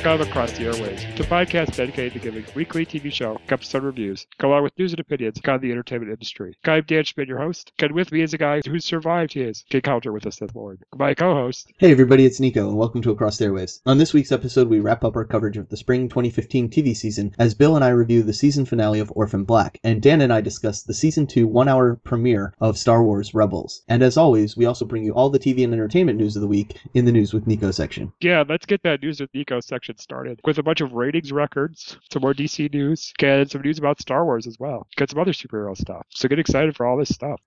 Across the Airwaves, the podcast dedicated to giving weekly TV show episode reviews, along with news and opinions on the entertainment industry. I'm Dan Schmidt, your host, and with me is a guy who survived his encounter with the Sith Lord, my co-host. Hey everybody, it's Nico, and welcome to Across the Airwaves. On this week's episode, we wrap up our coverage of the spring 2015 TV season as Bill and I review the season finale of Orphan Black, and Dan and I discuss the season 2 one-hour premiere of Star Wars Rebels. And as always, we also bring you all the TV and entertainment news of the week in the News with Nico section. Yeah, let's get that news with Nico section started with a bunch of ratings records, some more DC news, and some news about Star Wars as well. Get some other superhero stuff. So get excited for all this stuff.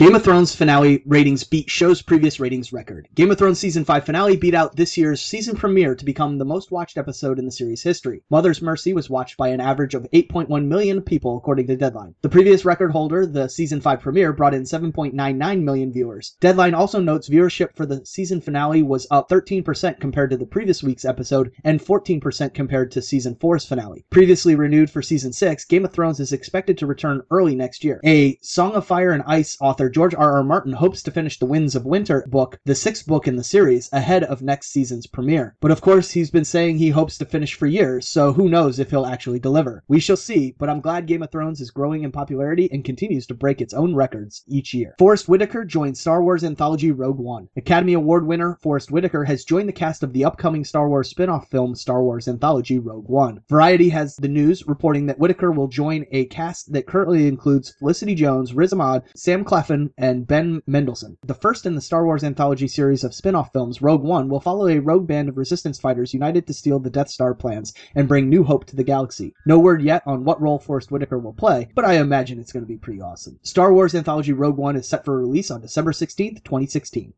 Game of Thrones finale ratings beat show's previous ratings record. Game of Thrones season 5 finale beat out this year's season premiere to become the most watched episode in the series history. Mother's Mercy was watched by an average of 8.1 million people according to Deadline. The previous record holder, the season 5 premiere, brought in 7.99 million viewers. Deadline also notes viewership for the season finale was up 13% compared to the previous week's episode and 14% compared to season 4's finale. Previously renewed for season 6, Game of Thrones is expected to return early next year. A Song of Fire and Ice author George R. R. Martin hopes to finish the Winds of Winter book, the sixth book in the series, ahead of next season's premiere. But of course, he's been saying he hopes to finish for years, so who knows if he'll actually deliver. We shall see, but I'm glad Game of Thrones is growing in popularity and continues to break its own records each year. Forest Whitaker joins Star Wars anthology Rogue One. Academy Award winner Forest Whitaker has joined the cast of the upcoming Star Wars spin-off film Star Wars anthology Rogue One. Variety has the news reporting that Whitaker will join a cast that currently includes Felicity Jones, Riz Ahmed, Sam And Ben Mendelsohn. The first in the Star Wars anthology series of spin-off films, Rogue One, will follow a rogue band of resistance fighters united to steal the Death Star plans and bring new hope to the galaxy. No word yet on what role Forest Whitaker will play, but I imagine it's going to be pretty awesome. Star Wars anthology Rogue One is set for release on December 16th, 2016.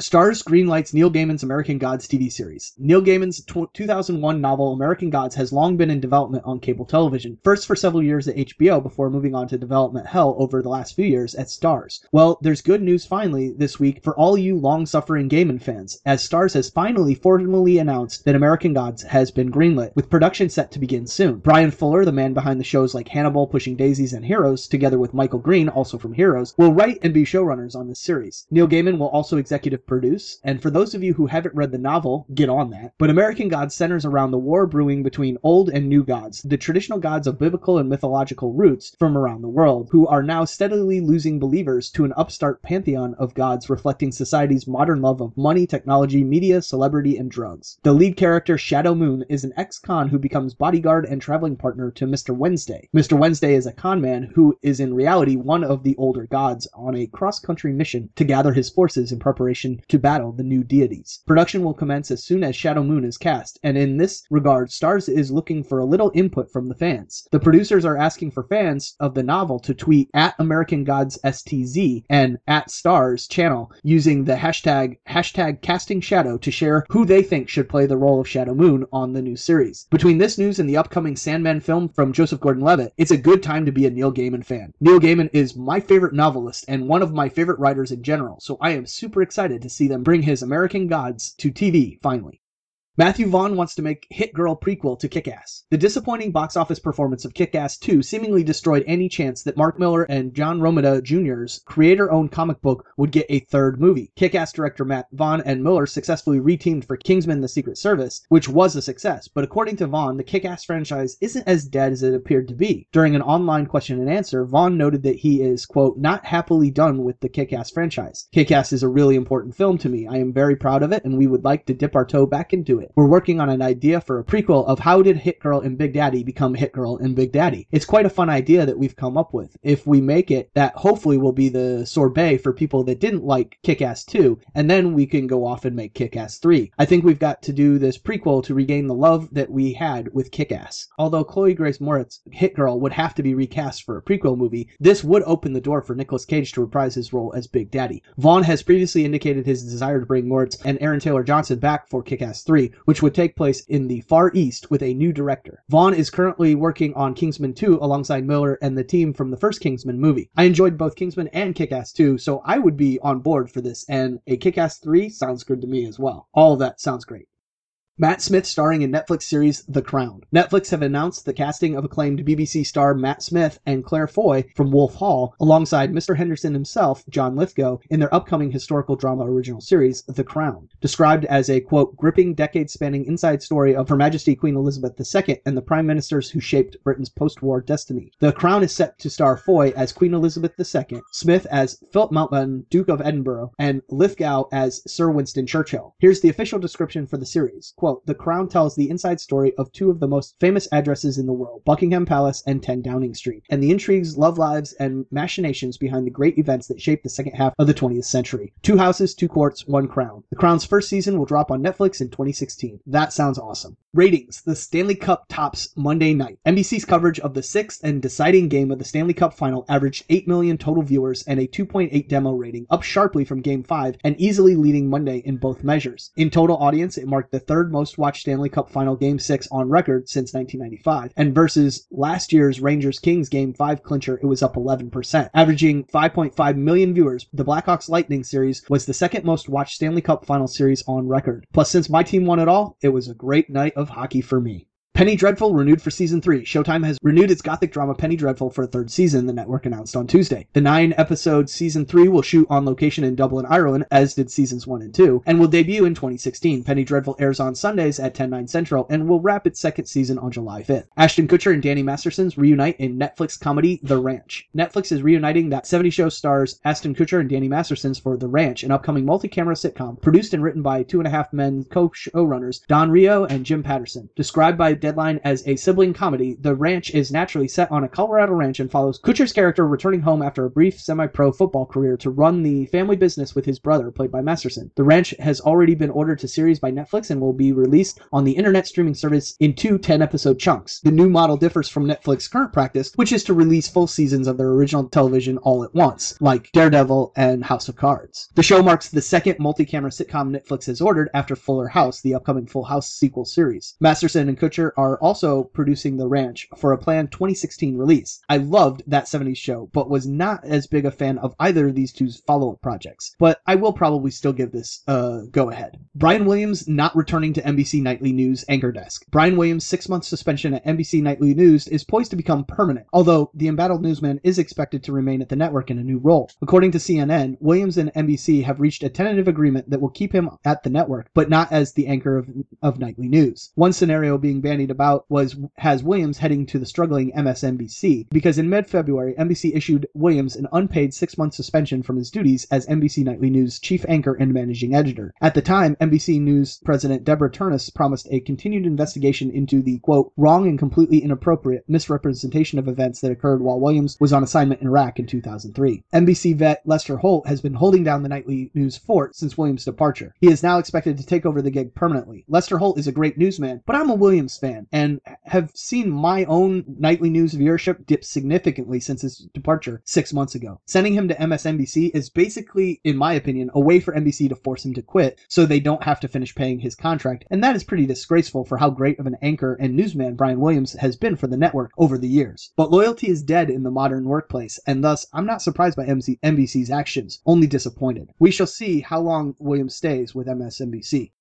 Starz greenlights Neil Gaiman's American Gods TV series. Neil Gaiman's tw 2001 novel American Gods has long been in development on cable television, first for several years at HBO before moving on to development hell over the last few years at Starz. Well, there's good news finally this week for all you long-suffering Gaiman fans, as Starz has finally formally announced that American Gods has been greenlit, with production set to begin soon. Bryan Fuller, the man behind the shows like Hannibal, Pushing Daisies, and Heroes, together with Michael Green, also from Heroes, will write and be showrunners on this series. Neil Gaiman will also executive produce, and for those of you who haven't read the novel, get on that. But American Gods centers around the war brewing between old and new gods, the traditional gods of biblical and mythological roots from around the world, who are now steadily losing believers to an upstart pantheon of gods reflecting society's modern love of money, technology, media, celebrity, and drugs. The lead character, Shadow Moon, is an ex-con who becomes bodyguard and traveling partner to Mr. Wednesday. Mr. Wednesday is a con man who is in reality one of the older gods on a cross-country mission to gather his forces in preparation to battle the new deities. Production will commence as soon as Shadow Moon is cast, and in this regard, Starz is looking for a little input from the fans. The producers are asking for fans of the novel to tweet at American Gods STZ and at Starz channel using the hashtag hashtag casting shadow to share who they think should play the role of Shadow Moon on the new series. Between this news and the upcoming Sandman film from Joseph Gordon-Levitt, it's a good time to be a Neil Gaiman fan. Neil Gaiman is my favorite novelist and one of my favorite writers in general, so I am super excited to see them bring his American Gods to TV finally. Matthew Vaughn wants to make Hit Girl prequel to Kick Ass. The disappointing box office performance of Kick Ass 2 seemingly destroyed any chance that Mark Millar and John Romita Jr.'s creator owned comic book would get a third movie. Kick Ass director Matt Vaughn and Millar successfully reteamed for Kingsman The Secret Service, which was a success, but according to Vaughn, the Kick Ass franchise isn't as dead as it appeared to be. During an online question and answer, Vaughn noted that he is, quote, not happily done with the Kick Ass franchise. Kick Ass is a really important film to me. I am very proud of it, and we would like to dip our toe back into it. We're working on an idea for a prequel of how did Hit Girl and Big Daddy become Hit Girl and Big Daddy. It's quite a fun idea that we've come up with. If we make it, that hopefully will be the sorbet for people that didn't like Kick-Ass 2, and then we can go off and make Kick-Ass 3. I think we've got to do this prequel to regain the love that we had with Kick-Ass. Although Chloe Grace Moretz, Hit Girl, would have to be recast for a prequel movie, this would open the door for Nicolas Cage to reprise his role as Big Daddy. Vaughn has previously indicated his desire to bring Moretz and Aaron Taylor Johnson back for Kick-Ass 3, which would take place in the Far East with a new director. Vaughn is currently working on Kingsman 2 alongside Millar and the team from the first Kingsman movie. I enjoyed both Kingsman and Kick-Ass 2, so I would be on board for this, and a Kick-Ass 3 sounds good to me as well. All of that sounds great. Matt Smith starring in Netflix series The Crown. Netflix have announced the casting of acclaimed BBC star Matt Smith and Claire Foy from Wolf Hall alongside Mr. Henderson himself, John Lithgow, in their upcoming historical drama original series The Crown. Described as a quote gripping decade-spanning inside story of Her Majesty Queen Elizabeth II and the prime ministers who shaped Britain's post-war destiny. The Crown is set to star Foy as Queen Elizabeth II, Smith as Philip Mountbatten, Duke of Edinburgh, and Lithgow as Sir Winston Churchill. Here's the official description for the series. Quote, the Crown tells the inside story of two of the most famous addresses in the world, Buckingham Palace and 10 Downing Street, and the intrigues, love lives, and machinations behind the great events that shaped the second half of the 20th century. Two houses, two courts, one crown. The Crown's first season will drop on Netflix in 2016. That sounds awesome. Ratings The Stanley Cup tops Monday night. NBC's coverage of the sixth and deciding game of the Stanley Cup final averaged 8 million total viewers and a 2.8 demo rating, up sharply from Game 5 and easily leading Monday in both measures. In total audience, it marked the third most watched Stanley Cup final Game 6 on record since 1995, and versus last year's Rangers Kings Game 5 clincher, it was up 11%. Averaging 5.5 million viewers, the Blackhawks Lightning series was the second most watched Stanley Cup final series on record. Plus, since my team won it all, it was a great night of hockey for me. Penny Dreadful renewed for season three. Showtime has renewed its gothic drama Penny Dreadful for a third season, the network announced on Tuesday. The nine episode season three will shoot on location in Dublin, Ireland, as did seasons one and two, and will debut in 2016. Penny Dreadful airs on Sundays at 10, 9 central and will wrap its second season on July 5th. Ashton Kutcher and Danny Masterson's reunite in Netflix comedy The Ranch. Netflix is reuniting that 70 show stars Ashton Kutcher and Danny Masterson's for The Ranch, an upcoming multi-camera sitcom produced and written by Two and a Half Men co-showrunners Don Reo and Jim Patterson. Described by Deadline as a sibling comedy, The Ranch is naturally set on a Colorado ranch and follows Kutcher's character returning home after a brief semi-pro football career to run the family business with his brother, played by Masterson. The Ranch has already been ordered to series by Netflix and will be released on the internet streaming service in two 10-episode chunks. The new model differs from Netflix's current practice, which is to release full seasons of their original television all at once, like Daredevil and House of Cards. The show marks the second multi-camera sitcom Netflix has ordered after Fuller House, the upcoming Full House sequel series. Masterson and Kutcher are also producing The Ranch for a planned 2016 release. I loved that 70s show, but was not as big a fan of either of these two's follow-up projects. But I will probably still give this a go ahead. Brian Williams not returning to NBC Nightly News anchor desk. Brian Williams' six-month suspension at NBC Nightly News is poised to become permanent, although the embattled newsman is expected to remain at the network in a new role. According to CNN, Williams and NBC have reached a tentative agreement that will keep him at the network, but not as the anchor of, of Nightly News. One scenario being about was has Williams heading to the struggling MSNBC because in mid-February, NBC issued Williams an unpaid six-month suspension from his duties as NBC Nightly News chief anchor and managing editor. At the time, NBC News president Deborah Turness promised a continued investigation into the quote wrong and completely inappropriate misrepresentation of events that occurred while Williams was on assignment in Iraq in 2003. NBC vet Lester Holt has been holding down the Nightly News fort since Williams' departure. He is now expected to take over the gig permanently. Lester Holt is a great newsman, but I'm a Williams fan and have seen my own nightly news viewership dip significantly since his departure six months ago. Sending him to MSNBC is basically, in my opinion, a way for NBC to force him to quit so they don't have to finish paying his contract, and that is pretty disgraceful for how great of an anchor and newsman Brian Williams has been for the network over the years. But loyalty is dead in the modern workplace, and thus I'm not surprised by MC- NBC's actions, only disappointed. We shall see how long Williams stays with MSNBC.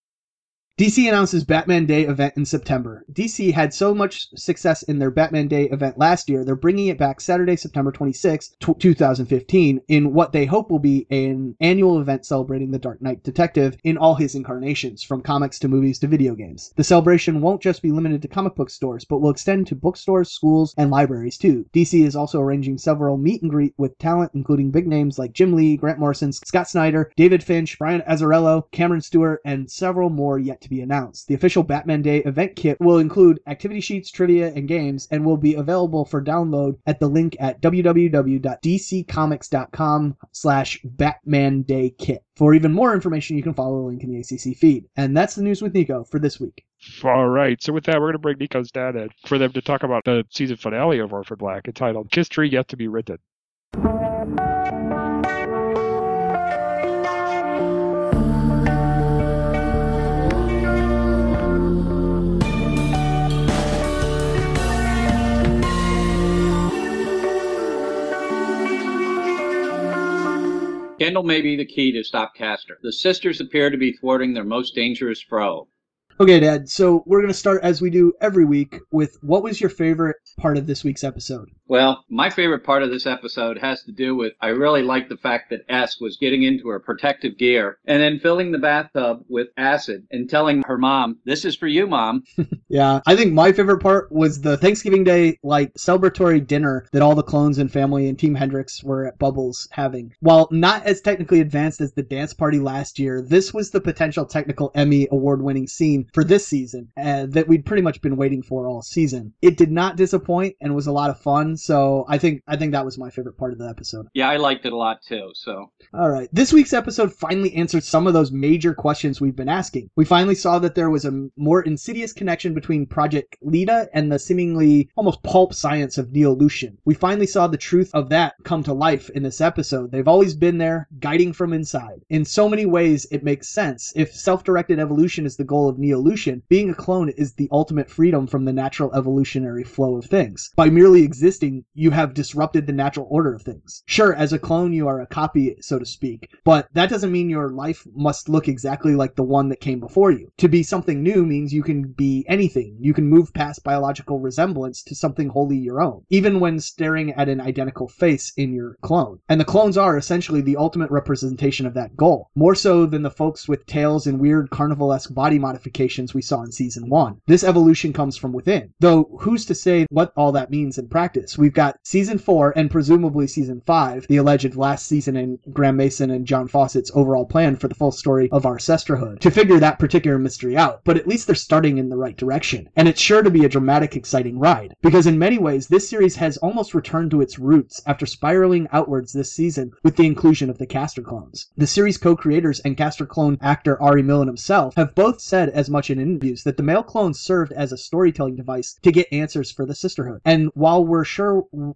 DC announces Batman Day event in September. DC had so much success in their Batman Day event last year, they're bringing it back Saturday, September 26, 2015, in what they hope will be an annual event celebrating the Dark Knight Detective in all his incarnations, from comics to movies to video games. The celebration won't just be limited to comic book stores, but will extend to bookstores, schools, and libraries too. DC is also arranging several meet and greet with talent, including big names like Jim Lee, Grant Morrison, Scott Snyder, David Finch, Brian Azzarello, Cameron Stewart, and several more yet to to be announced. The official Batman Day event kit will include activity sheets, trivia, and games, and will be available for download at the link at www.dccomics.com slash Batman Day Kit. For even more information, you can follow the link in the ACC feed. And that's the news with Nico for this week. All right. So with that, we're going to bring Nico's dad in for them to talk about the season finale of Orphan Black entitled History Yet to Be Written. Kendall may be the key to stop Castor. The sisters appear to be thwarting their most dangerous foe. Okay, Dad. So we're going to start as we do every week with what was your favorite part of this week's episode? Well, my favorite part of this episode has to do with I really like the fact that S was getting into her protective gear and then filling the bathtub with acid and telling her mom, This is for you, mom. Yeah, I think my favorite part was the Thanksgiving Day like celebratory dinner that all the clones and family and Team Hendrix were at Bubbles having. While not as technically advanced as the dance party last year, this was the potential technical Emmy award-winning scene for this season uh, that we'd pretty much been waiting for all season. It did not disappoint and was a lot of fun. So I think I think that was my favorite part of the episode. Yeah, I liked it a lot too. So All right. This week's episode finally answered some of those major questions we've been asking. We finally saw that there was a more insidious connection between Project Leda and the seemingly almost pulp science of Neolution. We finally saw the truth of that come to life in this episode. They've always been there, guiding from inside. In so many ways, it makes sense. If self-directed evolution is the goal of Neolution, being a clone is the ultimate freedom from the natural evolutionary flow of things. By merely existing, you have disrupted the natural order of things. Sure, as a clone, you are a copy, so to speak, but that doesn't mean your life must look exactly like the one that came before you. To be something new means you can be anything. You can move past biological resemblance to something wholly your own, even when staring at an identical face in your clone. And the clones are essentially the ultimate representation of that goal, more so than the folks with tails and weird carnival-esque body modifications we saw in season one. This evolution comes from within. Though who's to say what all that means in practice? We've got season four and presumably season five, the alleged last season in Graeme Manson and John Fawcett's overall plan for the full story of our sisterhood, to figure that particular mystery out. But at least they're starting in the right direction. And it's sure to be a dramatic, exciting ride. Because in many ways, this series has almost returned to its roots after spiraling outwards this season with the inclusion of the Castor clones. The series co-creators and Castor clone actor Ari Millen himself have both said as much in interviews that the male clones served as a storytelling device to get answers for the sisterhood. And while we're sure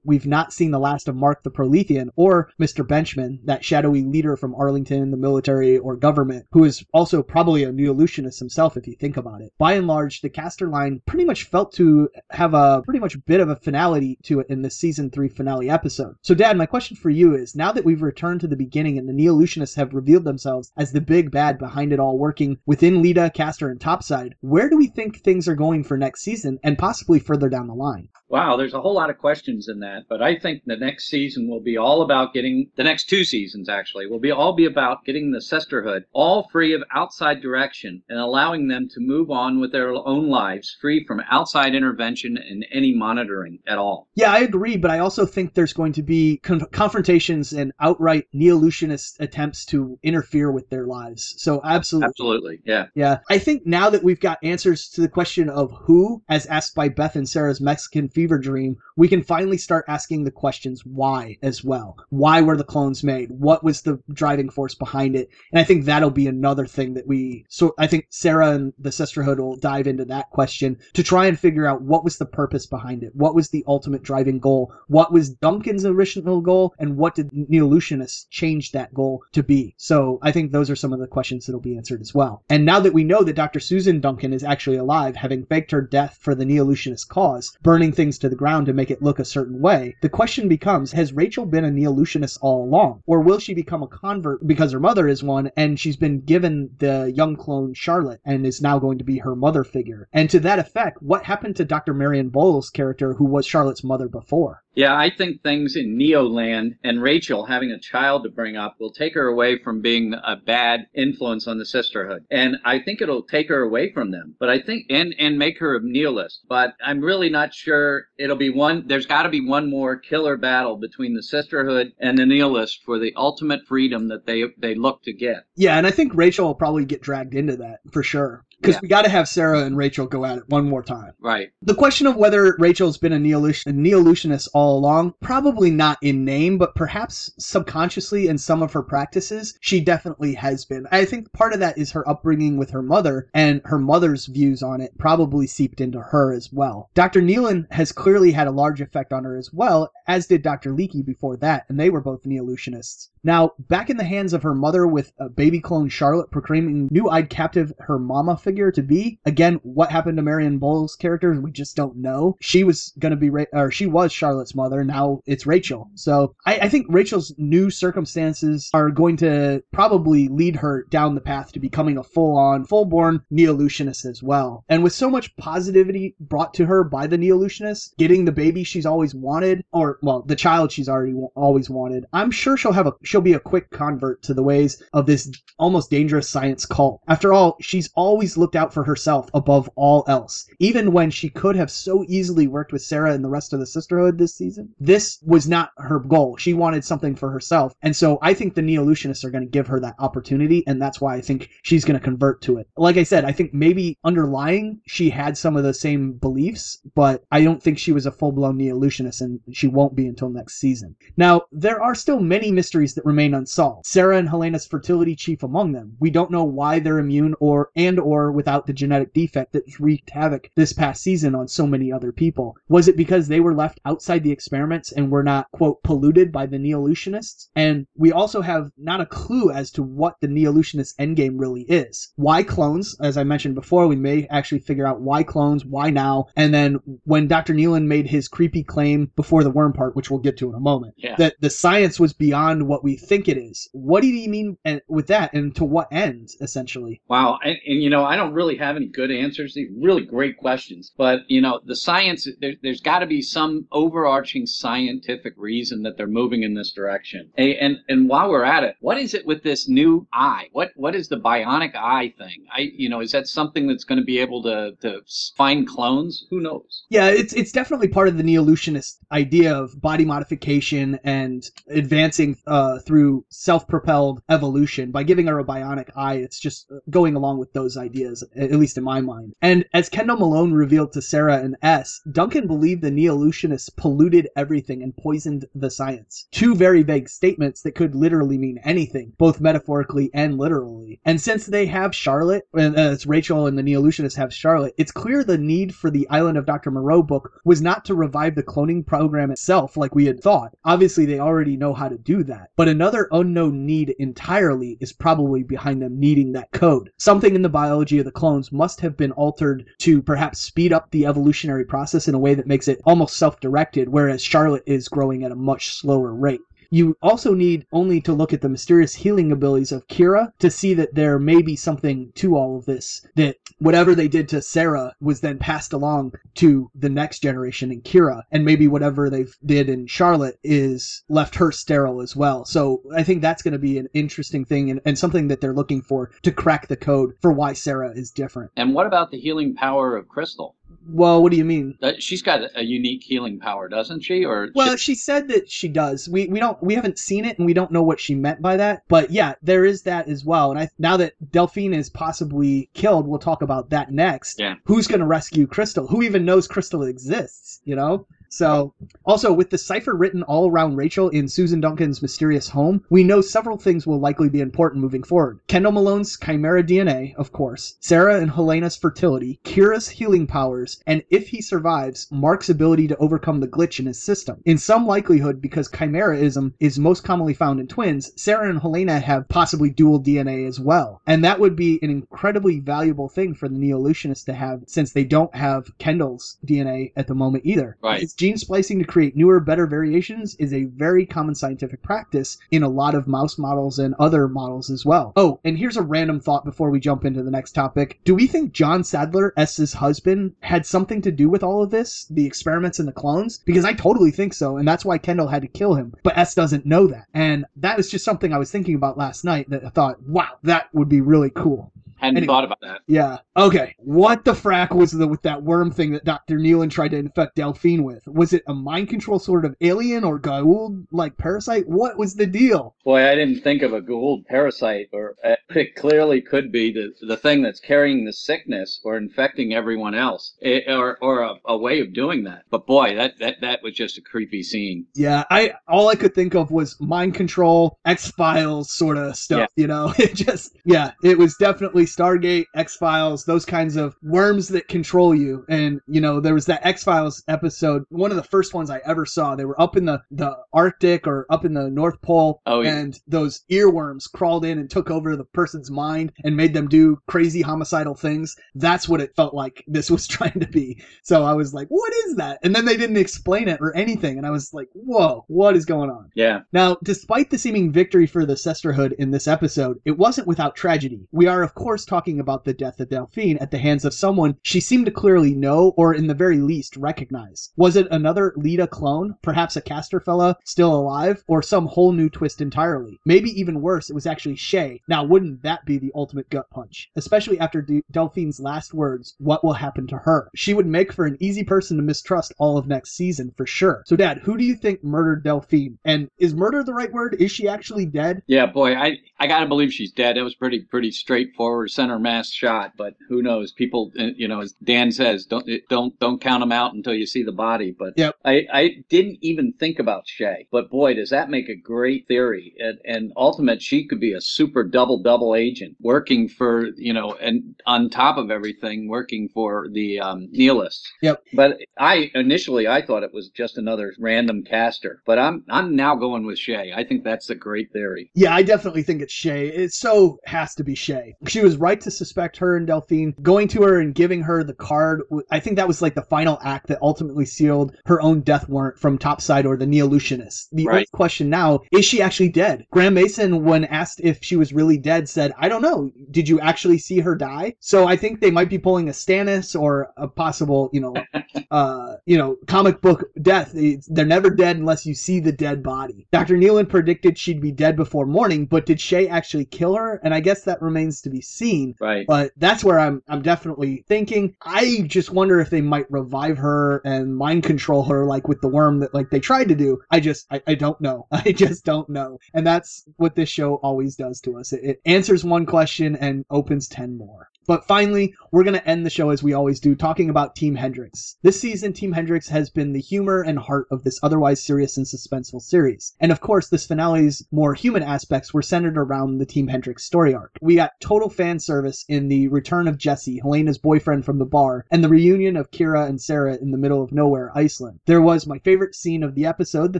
we've not seen the last of Mark the Prolethean or Mr. Benchman, that shadowy leader from Arlington, the military or government, who is also probably a Neolutionist himself if you think about it. By and large, the Castor line pretty much felt to have a pretty much bit of a finality to it in the season three finale episode. So, Dad, my question for you is: now that we've returned to the beginning and the Neolutionists have revealed themselves as the big bad behind it all, working within Leda, Castor, and Topside, where do we think things are going for next season and possibly further down the line? Wow, there's a whole lot of questions in that, but I think the next season will be all about getting the next two seasons actually will be all be about getting the sisterhood all free of outside direction and allowing them to move on with their own lives free from outside intervention and any monitoring at all. Yeah, I agree, but I also think there's going to be con- confrontations and outright Neolutionist attempts to interfere with their lives. So absolutely. Absolutely. Yeah. Yeah. I think now that we've got answers to the question of who, as asked by Beth and Sarah's Mexican fever dream, we can finally start asking the questions why as well. Why were the clones made? What was the driving force behind it? And I think that'll be another thing that we so I think Sarah and the sisterhood will dive into that question to try and figure out what was the purpose behind it? What was the ultimate driving goal? What was Duncan's original goal and what did Neolutionists change that goal to be? So I think those are some of the questions that'll be answered as well. And now that we know that Dr. Susan Duncan is actually alive, having faked her death for the Neolutionist cause, burning things to the ground to make it look a certain way, the question becomes, has Rachel been a Neolutionist all along? Or will she become a convert because her mother is one and she's been given the young clone Charlotte and is now going to be her mother figure? And to that effect, what happened to Dr. Marion Bowles' character who was Charlotte's mother before? Yeah, I think things in Neoland and Rachel having a child to bring up will take her away from being a bad influence on the sisterhood. And I think it'll take her away from them. But I think and and make her a nihilist. But I'm really not sure it'll be one there's gotta be one more killer battle between the sisterhood and the nihilists for the ultimate freedom that they they look to get. Yeah, and I think Rachel will probably get dragged into that for sure. Because Yeah. we got to have Sarah and Rachel go at it one more time. Right. The question of whether Rachel's been a, Neolution, a Neolutionist all along, probably not in name, but perhaps subconsciously in some of her practices, she definitely has been. I think part of that is her upbringing with her mother, and her mother's views on it probably seeped into her as well. Dr. Nealon has clearly had a large effect on her as well, as did Dr. Leekie before that, and they were both Neolutionists. Now, back in the hands of her mother with a baby clone Charlotte proclaiming new-eyed captive her mama figure to be, again, what happened to Marion Bowles' character, we just don't know. She was gonna be, Ra- or she was Charlotte's mother, now it's Rachel. So I, I think Rachel's new circumstances are going to probably lead her down the path to becoming a full-on, full-born Neolutionist as well. And with so much positivity brought to her by the Neolutionists, getting the baby she's always wanted, or, well, the child she's already wa- always wanted, I'm sure she'll have a, she'll be a quick convert to the ways of this almost dangerous science cult. After all, she's always looked out for herself above all else. Even when she could have so easily worked with Sarah and the rest of the sisterhood this season, this was not her goal. She wanted something for herself. And so I think the Neolutionists are going to give her that opportunity, and that's why I think she's going to convert to it. Like I said, I think maybe underlying she had some of the same beliefs, but I don't think she was a full blown Neolutionist, and she won't be until next season. Now, there are still many mysteries that remain unsolved. Sarah and Helena's fertility chief among them. We don't know why they're immune or and or without the genetic defect that wreaked havoc this past season on so many other people. Was it because they were left outside the experiments and were not quote polluted by the Neolutionists? And we also have not a clue as to what the Neolutionist endgame really is. Why clones? As I mentioned before, we may actually figure out why clones, why now, and then when Dr. Nealon made his creepy claim before the worm part, which we'll get to in a moment, Yeah. that the science was beyond what we think it is. What did he mean eh, with that, and to what end, essentially? Wow, and, and you know, I don't really have any good answers. These really great questions, but you know, the science there, there's got to be some overarching scientific reason that they're moving in this direction. A- And and while we're at it, what is it with this new eye? What what is the bionic eye thing? I you know, is that something that's going to be able to to find clones? Who knows? Yeah, it's it's definitely part of the Neolutionist idea of body modification and advancing uh, through self-propelled evolution by giving her a bionic eye. It's just uh, going along with those ideas, at least in my mind. And as Kendall Malone revealed to Sarah and S, Duncan believed the Neolutionists polluted everything and poisoned the science. Two very vague statements that could literally mean anything, both metaphorically and literally. And since they have Charlotte, and uh, it's Rachel and the Neolutionists have Charlotte, it's clear the need for the Island of Dr. Moreau book was not to revive the cloning program itself like we had thought. Obviously, they already know how to do that. But another unknown need entirely is probably behind them needing that code. Something in the biology of the clones must have been altered to perhaps speed up the evolutionary process in a way that makes it almost self-directed, whereas Charlotte is growing at a much slower rate. You also need only to look at the mysterious healing abilities of Kira to see that there may be something to all of this. That whatever they did to Sarah was then passed along to the next generation in Kira, and maybe whatever they did in Charlotte is left her sterile as well. So I think that's going to be an interesting thing and, and something that they're looking for to crack the code for why Sarah is different. And what about the healing power of Crystal? Well, what do you mean? That she's got a, unique healing power, doesn't she? Or Well, she said that she does. We we don't we haven't seen it and we don't know what she meant by that. But yeah, there is that as well. And I now that Delphine is possibly killed, we'll talk about that next. Yeah. Who's going to rescue Crystal? Who even knows Crystal exists, you know? So, also with the cipher written all around Rachel in Susan Duncan's mysterious home, we know several things will likely be important moving forward. Kendall Malone's chimera DNA, of course, Sarah and Helena's fertility, Kira's healing powers, and if he survives, Mark's ability to overcome the glitch in his system. In some likelihood, because chimeraism is most commonly found in twins, Sarah and Helena have possibly dual DNA as well. And that would be an incredibly valuable thing for the Neolutionists to have since they don't have Kendall's DNA at the moment either. Right. Gene splicing to create newer, better variations is a very common scientific practice in a lot of mouse models and other models as well. Oh, and here's a random thought before we jump into the next topic. Do we think John Sadler, S's husband, had something to do with all of this? The experiments and the clones? Because I totally think so, and that's why Kendall had to kill him. But S doesn't know that. And that was just something I was thinking about last night that I thought, wow, that would be really cool. Hadn't Anyway. thought about that. Yeah. Okay. What the frack was the with that worm thing that Dr. Nealon tried to infect Delphine with? Was it a mind control sort of alien or Goa'uld like parasite? What was the deal? Boy, I didn't think of a Goa'uld parasite, or uh, it clearly could be the the thing that's carrying the sickness or infecting everyone else, eh, or or a, a way of doing that. But boy, that that that was just a creepy scene. Yeah, I all I could think of was mind control, X Files sort of stuff. Yeah. You know, it just yeah, it was definitely Stargate, X Files, those kinds of worms that control you. And you know, there was that X Files episode, one of the first ones I ever saw. They were up in the the Arctic or up in the North Pole, Oh, yeah. and those earworms crawled in and took over the person's mind and made them do crazy homicidal things. That's what it felt like this was trying to be. So I was like, what is that? And then they didn't explain it or anything. And I was like, whoa, what is going on? Yeah, Now, despite the seeming victory for the sisterhood in this episode, it wasn't without tragedy. We are, of course, talking about the death of Delphine at the hands of someone she seemed to clearly know or, in the very least, recognize. Was it another Leda clone, perhaps a Castor fella still alive, or some whole new twist entirely? Maybe even worse, it was actually Shay. Now, wouldn't that be the ultimate gut punch? Especially after De- Delphine's last words, what will happen to her? She would make for an easy person to mistrust all of next season for sure. So, Dad, who do you think murdered Delphine? And is murder the right word? Is she actually dead? yeah, boy, I I gotta believe she's dead. That was pretty pretty straightforward center mass shot, but who knows? People, uh, you know, as Dan says, don't don't don't count them out until you see the body. But Yep. I I didn't even think about Shay, but boy, does that make a great theory. And, and ultimate, she could be a super double double agent working for you know, and on top of everything, working for the um, nihilists. Yep. But I initially I thought it was just another random Castor, but I'm I'm now going with Shay. I think that's a great theory. Yeah, I definitely think it's Shay. It so has to be Shay. She was right to suspect her and Delphine. Going to her and giving her the card, I think that was like the final act that ultimately sealed her own death warrant from Topside or the Neolutionists. The Right. only question now is she actually dead? Graeme Manson, when asked if she was really dead, said, I don't know. Did you actually see her die? So I think they might be pulling a Stannis or a possible, you know, uh, you know, comic book death. They're never dead unless you see the dead body. Dr. Nealon predicted she'd be dead before morning, but did Shay actually kill her? And I guess that remains to be seen. Right. But that's where I'm I'm definitely thinking. I just wonder if they might revive her and mind control her like with the worm that like they tried to do. I just I, I don't know. I just don't know. And that's what this show always does to us. It, it answers one question and opens ten more. But finally, we're going to end the show as we always do, talking about Team Hendrix. This season, Team Hendrix has been the humor and heart of this otherwise serious and suspenseful series. And of course, this finale's more human aspects were centered around the Team Hendrix story arc. We got total fan service in the return of Jesse, Helena's boyfriend from the bar, and the reunion of Kira and Sarah in the middle of nowhere, Iceland. There was my favorite scene of the episode, the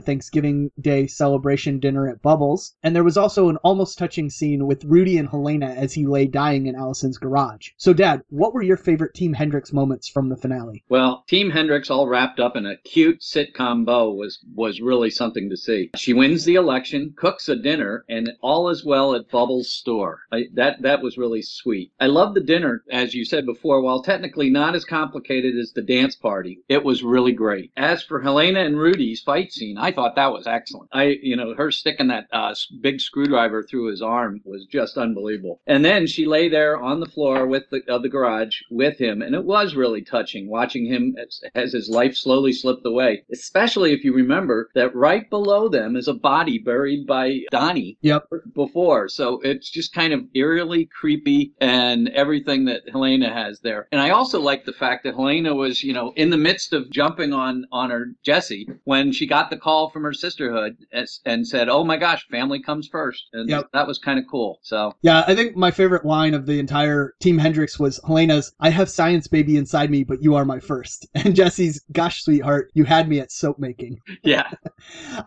Thanksgiving Day celebration dinner at Bubbles, and there was also an almost touching scene with Rudy and Helena as he lay dying in Allison's garage. So, Dad, what were your favorite Team Hendrix moments from the finale? Well, Team Hendrix all wrapped up in a cute sitcom bow was was really something to see. She wins the election, cooks a dinner, and all is well at Bubbles' store. I, that that was really sweet. I love the dinner, as you said before. While technically not as complicated as the dance party, it was really great. As for Helena and Rudy's fight scene, I thought that was excellent. I, you know, her sticking that uh, big screwdriver through his arm was just unbelievable. And then she lay there on the floor with the of the garage with him, and it was really touching watching him as, as his life slowly slipped away. Especially if you remember that right below them is a body buried by Donnie Yep. before. So it's just kind of eerily creepy and everything that Helena has there. And I also like the fact that Helena was, you know, in the midst of jumping on on her Jesse when she got the call from her sisterhood as, and said, "Oh my gosh, family comes first. And Yep. that was kind of cool. So Yeah, I think my favorite line of the entire Team Hendrix was Helena's, I have science baby inside me, but you are my first. And Jesse's, gosh, sweetheart, you had me at soap making. yeah,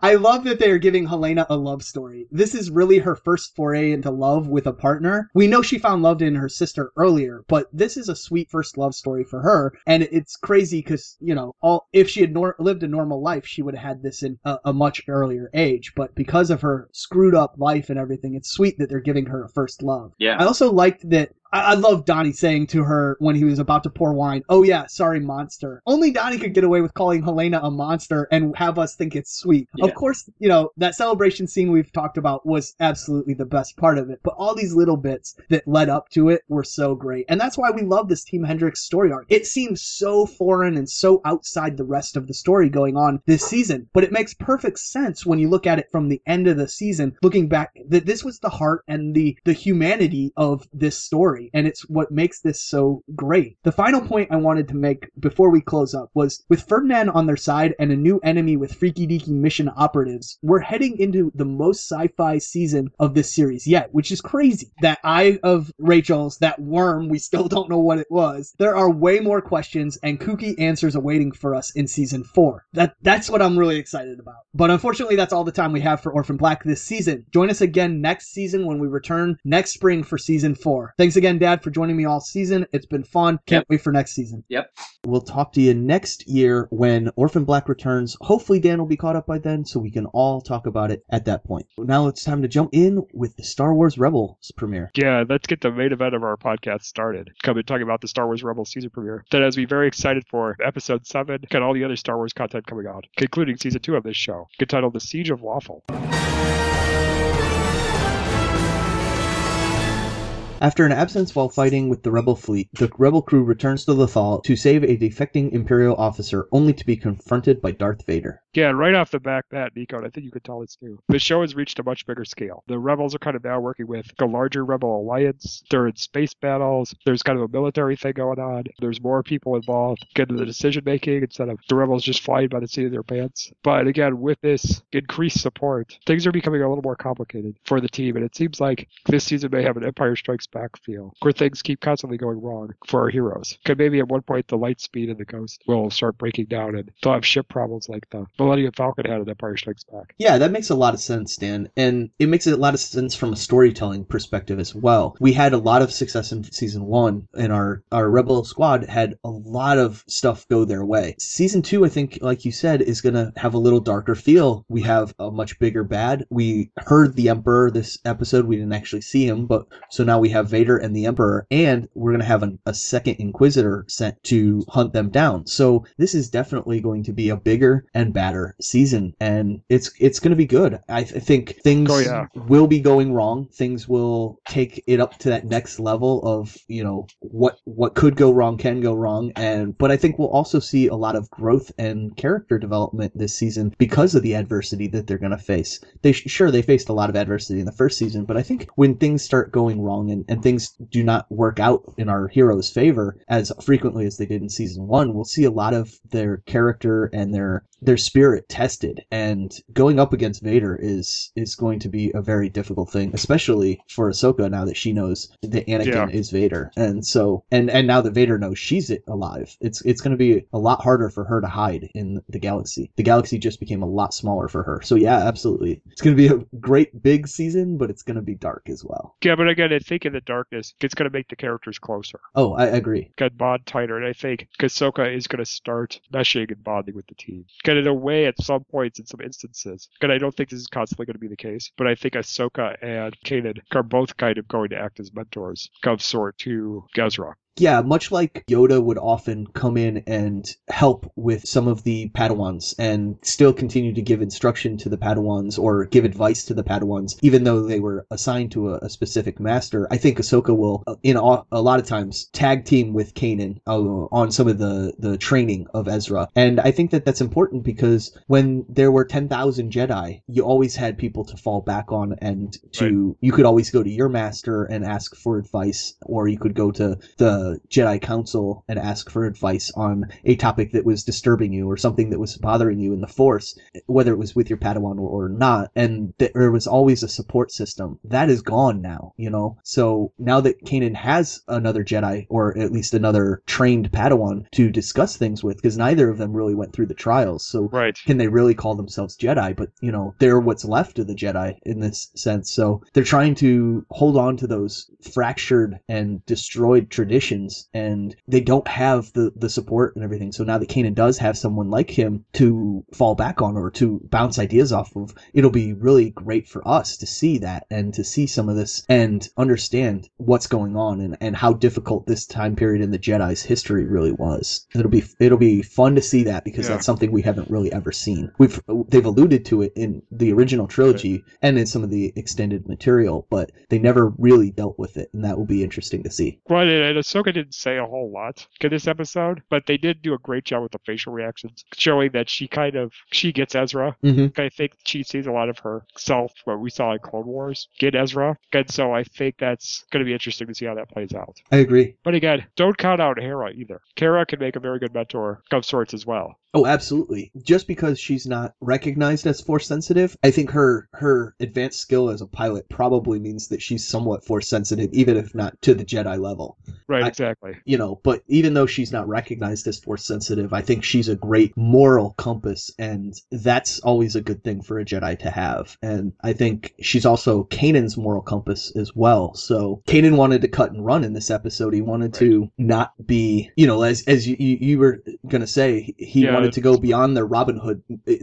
I love that they are giving Helena a love story. This is really her first foray into love with a partner. We know she found love in her sister earlier, but this is a sweet first love story for her. And it's crazy because, you know, all if she had nor- lived a normal life, she would have had this in a, a much earlier age. But because of her screwed up life and everything, it's sweet that they're giving her a first love. yeah. I also liked that I, I love Donnie saying to her when he was about to pour wine, "Oh yeah, sorry, monster." Only Donnie could get away with calling Helena a monster and have us think it's sweet. Yeah. Of course, you know that celebration scene we've talked about was absolutely the best part of it. But all these little bits that led up to it were so great, and that's why we love this Team Hendrix story arc. It seems so foreign and so outside the rest of the story going on this season, but it makes perfect sense when you look at it from the end of the season, looking back that this was the heart and the the humanity of this story, and it's what makes this so great. The final point I wanted to make before we close up was with Ferdinand on their side and a new enemy with freaky deaky mission operatives, we're heading into the most sci-fi season of this series yet, which is crazy. That eye of Rachel's, that worm, we still don't know what it was. There are way more questions and kooky answers awaiting for us in season four. That that's what I'm really excited about. But unfortunately, that's all the time we have for Orphan Black this season. Join us again next season when we return next spring for season four. Thanks again, Dad, for joining me all season. It's been fun. Can't Yep. wait for next season. Yep. We'll talk to you next year when Orphan Black returns. Hopefully, Dan will be caught up by then, so we can all talk about it at that point. Now it's time to jump in with the Star Wars Rebels premiere. Yeah, let's get the main event of our podcast started. Coming talking about the Star Wars Rebels season premiere. That has me very excited for episode seven and all the other Star Wars content coming out, concluding season two of this show, entitled The Siege of Lothal. After an absence while fighting with the rebel fleet, the rebel crew returns to Lothal to save a defecting Imperial officer, only to be confronted by Darth Vader. Yeah, right off the back, that Nico, I think you could tell it's new. The show has reached a much bigger scale. The rebels are kind of now working with the larger rebel alliance. They're in space battles. There's kind of a military thing going on. There's more people involved getting the decision making instead of the rebels just flying by the seat of their pants. But again, with this increased support, things are becoming a little more complicated for the team, and it seems like this season may have an Empire Strikes Back feel, where things keep constantly going wrong for our heroes. Could maybe at one point the light speed and the ghost will start breaking down, and they'll have ship problems like the Millennium Falcon had in Empire Strikes Back. Yeah, that makes a lot of sense, Dan. And it makes a lot of sense from a storytelling perspective as well. We had a lot of success in season one, and our, our Rebel squad had a lot of stuff go their way. Season two, I think, like you said, is going to have a little darker feel. We have a much bigger bad. We heard the Emperor this episode. We didn't actually see him, but so now we have Vader and the Emperor, and we're going to have an, a second Inquisitor sent to hunt them down. So this is definitely going to be a bigger and badder season, and it's it's going to be good. I, th- think things Oh, yeah. will be going wrong. Things will take it up to that next level of you know what what could go wrong can go wrong, and but I think we'll also see a lot of growth and character development this season because of the adversity that they're going to face. They sure they faced a lot of adversity in the first season, but I think when things start going wrong and, and things do not work out in our heroes' favor as frequently as they did in season one, we'll see a lot of their character and their their spirit tested. And going up against Vader is is going to be a very difficult thing, especially for Ahsoka now that she knows that Anakin Yeah. is Vader. And so and and now that Vader knows she's alive, it's it's going to be a lot harder for her to hide in the galaxy. The galaxy just became a lot smaller for her. So yeah, absolutely, it's going to be a great big season, but it's going to be dark as well. Yeah, but I think in the darkness, it's going to make the characters closer, Oh, I agree. get bond tighter, and I think Ahsoka is going to start meshing and bonding with the team. Get in a way at some points in some instances. And I don't think this is constantly going to be the case, but I think Ahsoka and Kanan are both kind of going to act as mentors of sort to Gezra. Yeah, much like Yoda would often come in and help with some of the Padawans and still continue to give instruction to the Padawans or give advice to the Padawans, even though they were assigned to a, a specific master. I think Ahsoka will, in a, a lot of times, tag team with Kanan uh, on some of the, the training of Ezra. And I think that that's important because when there were 10,000 Jedi, you always had people to fall back on and to, you could always go to your master and ask for advice, or you could go to the Jedi Council and ask for advice on a topic that was disturbing you or something that was bothering you in the Force, whether it was with your Padawan or, or not. And th- there was always a support system. That is gone now, you know? So now that Kanan has another Jedi, or at least another trained Padawan to discuss things with, because neither of them really went through the trials. So Right. can they really call themselves Jedi? But you know, they're what's left of the Jedi in this sense. So they're trying to hold on to those fractured and destroyed traditions decisions and they don't have the the support and everything. So now that Kanan does have someone like him to fall back on or to bounce ideas off of, it'll be really great for us to see that and to see some of this and understand what's going on and, and how difficult this time period in the Jedi's history really was. It'll be it'll be fun to see that because Yeah. that's something we haven't really ever seen. We've they've alluded to it in the original trilogy and in some of the extended material, but they never really dealt with it, and that will be interesting to see. Well, and, and Didn't say a whole lot in this episode, but they did do a great job with the facial reactions, showing that she kind of she gets Ezra. Mm-hmm. I think she sees a lot of herself what we saw in Clone Wars get Ezra, and so I think that's going to be interesting to see how that plays out. I agree. But again, don't count out Hera either. Hera can make a very good mentor of sorts as well. Oh, absolutely. Just because she's not recognized as force sensitive, I think her her advanced skill as a pilot probably means that she's somewhat force sensitive, even if not to the Jedi level. Right, I- exactly. You know, but even though she's not recognized as force sensitive, I think she's a great moral compass, and that's always a good thing for a Jedi to have. And I think she's also Kanan's moral compass as well. So Kanan wanted to cut and run in this episode. He wanted to not be, you know, as as you you, you were gonna say, he Yeah, wanted to go beyond their Robin Hood,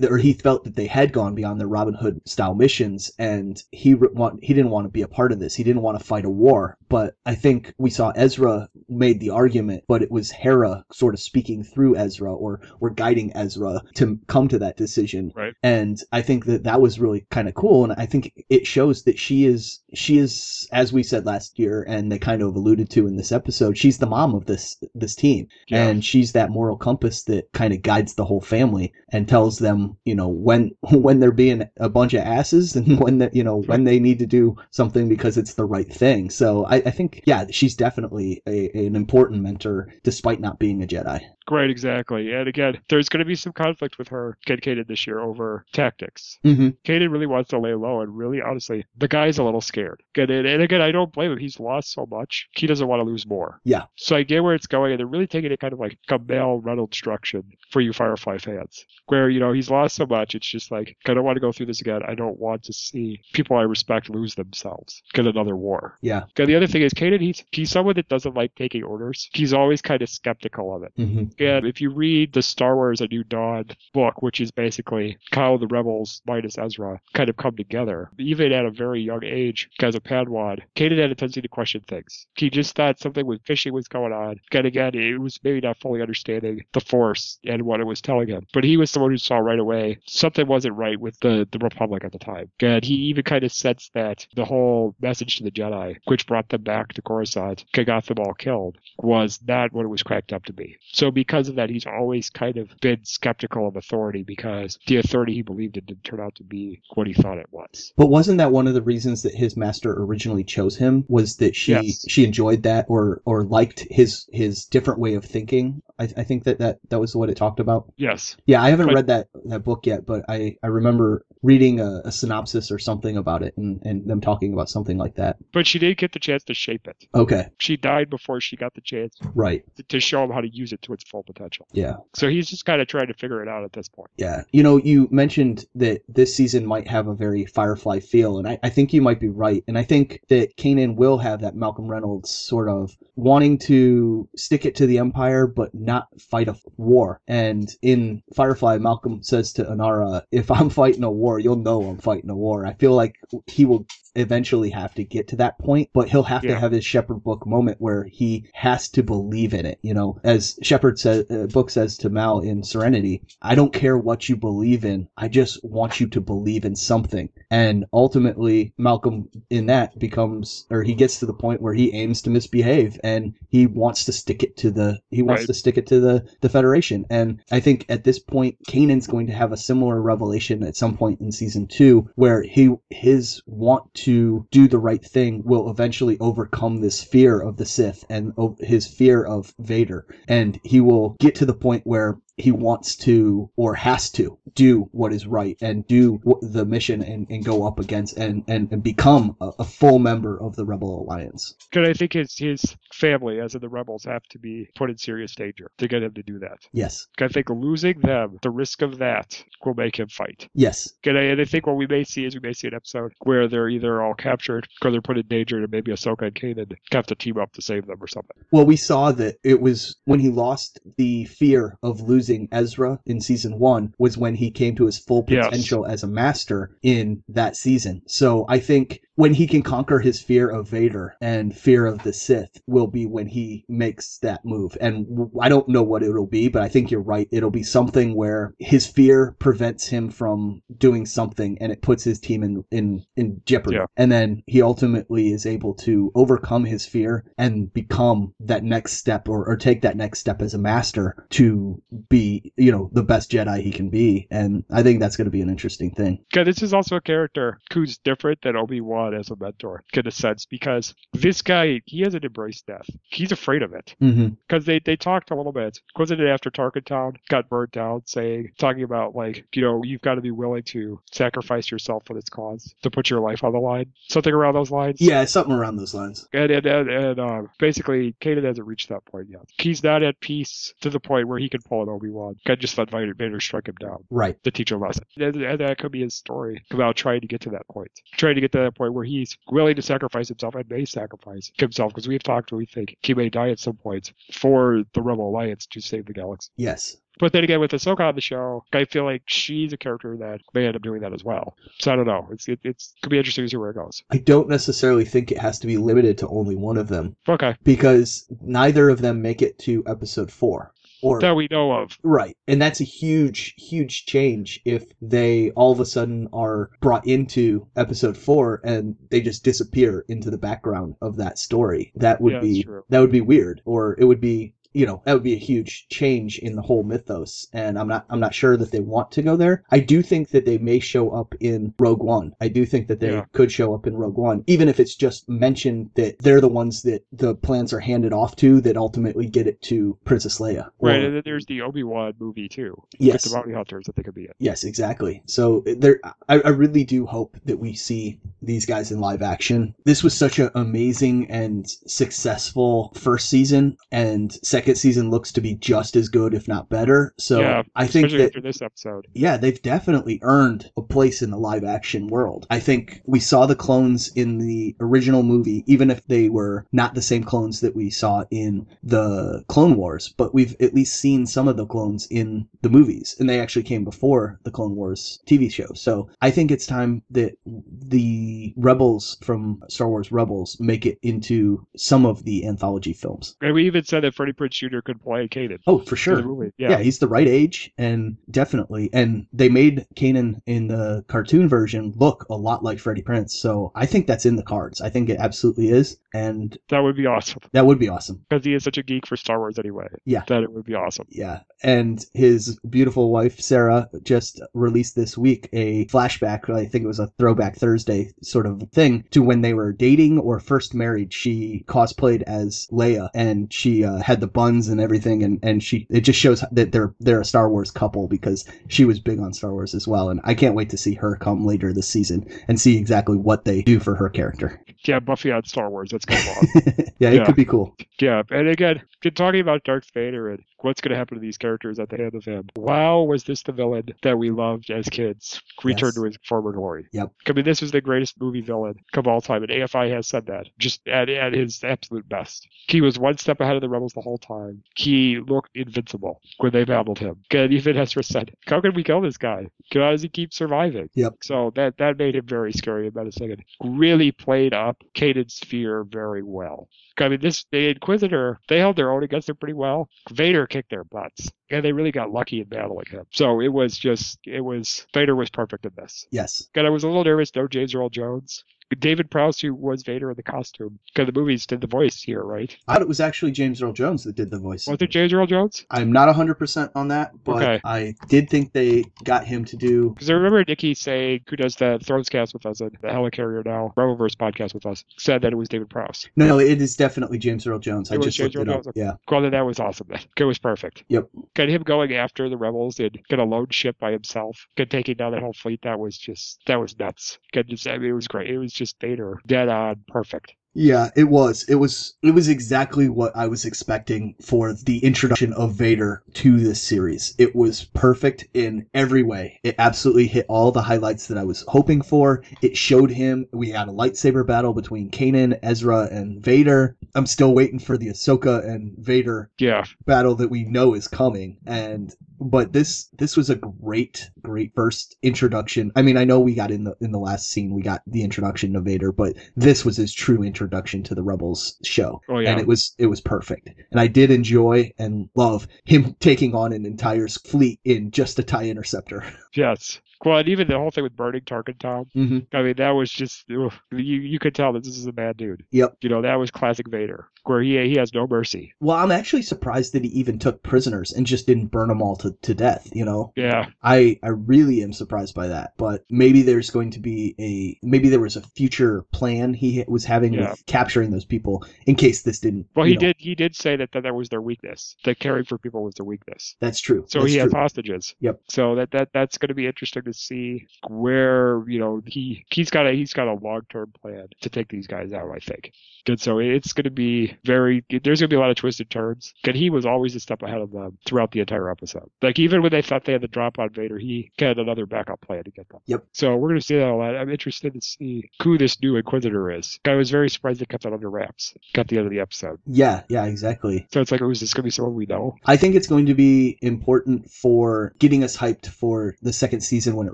or he felt that they had gone beyond their Robin Hood style missions, and he re- want he didn't want to be a part of this. He didn't want to fight a war. But I think we saw Ezra made the argument, but it was Hera sort of speaking through Ezra or or guiding Ezra to come to that decision. Right. And I think that that was really kind of cool, and I think it shows that she is she is as we said last year, and they kind of alluded to in this episode. She's the mom of this this team Yeah. and she's that moral compass that kind of guides the whole family and tells them you know when when they're being a bunch of asses and when that you know when they need to do something because it's the right thing so i, I think yeah she's definitely a, an important mentor despite not being a jedi Right, exactly. And again, there's going to be some conflict with her and Kanan this year over tactics. mm-hmm. Kanan really wants to lay low, and really, honestly, the guy's a little scared. And, and again, I don't blame him. He's lost so much. He doesn't want to lose more. Yeah. So I get where it's going, and they're really taking it kind of like a Mal Reynolds structure for you Firefly fans, where, you know, he's lost so much. It's just like, I don't want to go through this again. I don't want to see people I respect lose themselves, get another war. yeah And the other thing is, Kanan, he's, he's someone that doesn't like taking orders. He's always kind of skeptical of it. mm-hmm. And if you read the Star Wars A New Dawn book, which is basically how the rebels minus Ezra kind of come together, even at a very young age, as a Padawan, Kanan had a tendency to question things. He just thought something was fishy was going on. And again, it was maybe not fully understanding the Force and what it was telling him. But he was someone who saw right away something wasn't right with the, the Republic at the time. And he even kind of sensed that the whole message to the Jedi, which brought them back to Coruscant, got them all killed, was not what it was cracked up to be. So because of that, he's always kind of been skeptical of authority because the authority he believed in didn't turn out to be what he thought it was. But wasn't that one of the reasons that his master originally chose him? Was that she Yes. she enjoyed that or or liked his his different way of thinking? I, I think that, that that was what it talked about. Yes. Yeah, I haven't But- read that that book yet, but I I remember reading a, a synopsis or something about it and and them talking about something like that. But she did get the chance to shape it. Okay, She died before she got the chance right. to- show him how to use it to its full potential. Yeah. So he's just kind of trying to figure it out at this point. Yeah. You know, you mentioned that this season might have a very Firefly feel, and I, I think you might be right. And I think that Kanan will have that Malcolm Reynolds sort of wanting to stick it to the Empire, but not fight a war. And in Firefly, Malcolm says to Inara, if I'm fighting a war, you'll know I'm fighting a war. I feel like he will eventually have to get to that point, but he'll have to have his Shepherd book moment where he has to believe in it. You know, as Shepard says, uh, book says to Mal in Serenity, I don't care what you believe in. I just want you to believe in something. And ultimately, Malcolm in that becomes, or he gets to the point where he aims to misbehave and he wants to stick it to the, he wants Right. to stick it to the, the Federation. And I think at this point, Kanan's going to have a similar revelation at some point in season two where he, his want to do the right thing will eventually overcome this fear of the Sith and his fear of Vader. And he will get to the point where he wants to or has to do what is right and do the mission and, and go up against and, and, and become a, a full member of the Rebel Alliance. Because I think his his family, as in the rebels, have to be put in serious danger to get him to do that. Yes. I think losing them, the risk of that, will make him fight. Yes. And I, and I think what we may see is we may see an episode where they're either all captured or they're put in danger, and maybe Ahsoka and Kanan have to team up to save them or something. Well, we saw that it was when he lost the fear of losing Ezra in season one was when he came to his full Yes. potential as a master in that season. So I think when he can conquer his fear of Vader and fear of the Sith will be when he makes that move. And I don't know what it'll be, but I think you're right. It'll be something where his fear prevents him from doing something and it puts his team in, in, in jeopardy. Yeah. And then he ultimately is able to overcome his fear and become that next step or, or take that next step as a master to be, you know, the best Jedi he can be. And I think that's going to be an interesting thing. Because this is also a character who's different than Obi Wan as a mentor, in a sense, because this guy he hasn't embraced death. He's afraid of it. Mm-hmm. Because they, they talked a little bit. Wasn't it after Tarkin Town got burnt down, saying talking about like you know you've got to be willing to sacrifice yourself for this cause to put your life on the line, something around those lines. Yeah, something around those lines. And and and, and uh, basically, Kanan hasn't reached that point yet. He's not at peace to the point where he can pull an Obi Wan. Can just let Vader, Vader strike him down Right. to teach a lesson. And, and that could be his story about trying to get to that point, trying to get to that point where he's willing to sacrifice himself and may sacrifice himself because we've talked, we think he may die at some point for the Rebel Alliance to save the galaxy. Yes. But then again, with Ahsoka on the show, I feel like she's a character that may end up doing that as well. So I don't know. It's it, it's could be interesting to see where it goes. I don't necessarily think it has to be limited to only one of them Okay, because neither of them make it to episode four. Or that we know of. Right. And that's a huge, huge change if they all of a sudden are brought into episode four and they just disappear into the background of that story. That would Yeah, be that would be weird. Or it would be you know, that would be a huge change in the whole mythos. And I'm not I'm not sure that they want to go there. I do think that they may show up in Rogue One. I do think that they Yeah. could show up in Rogue One, even if it's just mentioned that they're the ones that the plans are handed off to that ultimately get it to Princess Leia. Right, and then there's the Obi Wan movie too. Yes. With the bounty hunters that they could be in. Yes, exactly. So there, I, I really do hope that we see these guys in live action. This was such an amazing and successful first season, and second season looks to be just as good, if not better. So yeah, I think that after this episode. yeah, they've definitely earned a place in the live action world. I think we saw the clones in the original movie, even if they were not the same clones that we saw in the Clone Wars, but we've at least seen some of the clones in the movies, and they actually came before the Clone Wars TV show. So I think it's time that the Rebels from Star Wars Rebels make it into some of the anthology films. And we even said that Freddie Prinze Jr. could play Kanan. Oh, for sure. Yeah. Yeah. he's the right age, and definitely. And they made Kanan in the cartoon version look a lot like Freddie Prinze, so I think that's in the cards. I think it absolutely is, and that would be awesome. that would be awesome. Because he is such a geek for Star Wars anyway. Yeah. That it would be awesome. Yeah, and his beautiful wife Sarah just released this week a flashback. I think it was a Throwback Thursday sort of thing to when they were dating or first married. She cosplayed as Leia, and she uh, had the buns and everything, and and she it just shows that they're they're a Star Wars couple because she was big on Star Wars as well. And I can't wait to see her come later this season and see exactly what they do for her character. Yeah, Buffy on Star Wars. That's to be awesome. yeah, it Yeah. could be cool. yeah, and again, talking about Darth Vader and what's going to happen to these characters at the end of him. Wow, was this the villain that we loved as kids return Yes. to his former glory? Yep. I mean, this was the greatest movie villain of all time, and AFI has said that just at, at his absolute best. He was one step ahead of the rebels the whole time. He looked invincible when they battled him. And even Ezra said, "How can we kill this guy? How does he keep surviving?" Yep. So that that made him very scary about a second. really played up Kanan's fear very well. I mean, this the Inquisitor they held their own against him pretty well. Vader kicked their butts, and they really got lucky in battling him. So it was just it was Vader was perfect in this. Yes. And I was a little nervous, no James Earl Jones. David Prowse, who was Vader in the costume, because the movies did the voice here, right? I thought it was actually James Earl Jones that did the voice. Was it James Earl Jones? I'm not 100% on that, but Okay. I did think they got him to do. Because I remember Nikki saying, who does the Thrones cast with us and the Helicarrier now, Rebelverse podcast with us, said that it was David Prowse. No, no, it is definitely James Earl Jones. I It was just James looked it up. Jones, Yeah. Well, then that was awesome. Then it was perfect. Yep. Got him going after the rebels and get a lone ship by himself, get taking down that whole fleet. That was just that was nuts. Just, I mean, it was great. It was just Vader, dead on, perfect. Yeah, it was. It was it was exactly what I was expecting for the introduction of Vader to this series. It was perfect in every way. It absolutely hit all the highlights that I was hoping for. It showed him we had a lightsaber battle between Kanan, Ezra, and Vader. I'm still waiting for the Ahsoka and Vader Yeah, battle that we know is coming and but this this was a great great first introduction i mean i know we got in the in the last scene we got the introduction of vader but this was his true introduction to the rebels show Oh, yeah. and it was it was perfect and i did enjoy and love him taking on an entire fleet in just a tie interceptor yes. Well, and even the whole thing with burning Tarkin Town. mm-hmm. I mean, that was just ugh, you. You could tell that this is a bad dude. Yep. You know, that was classic Vader, where he he has no mercy. well i'm actually surprised that he even took prisoners and just didn't burn them all to, to death you know Yeah, I I really am surprised by that. But maybe there's going to be a maybe there was a future plan he was having Yeah. with capturing those people in case this didn't. Well, he know, did. He did say that, that that was their weakness. That caring for people was their weakness. That's true. So That's he has hostages. Yep. So that, that that's going to be interesting to see where you know he he's got a he's got a long term plan to take these guys out. I think. And so it's going to be very. There's going to be a lot of twisted turns. And he was always a step ahead of them throughout the entire episode. Like even when they thought they had the drop on Vader, he had another backup plan to get them. Yep. So we're going to see that a lot. I'm interested to see who this new Inquisitor is. I was very surprised they kept that under wraps. Got the end of the episode. Yeah, yeah, exactly. So it's like, oh, is this going to be someone we know? I think it's going to be important for getting us hyped for the second season when it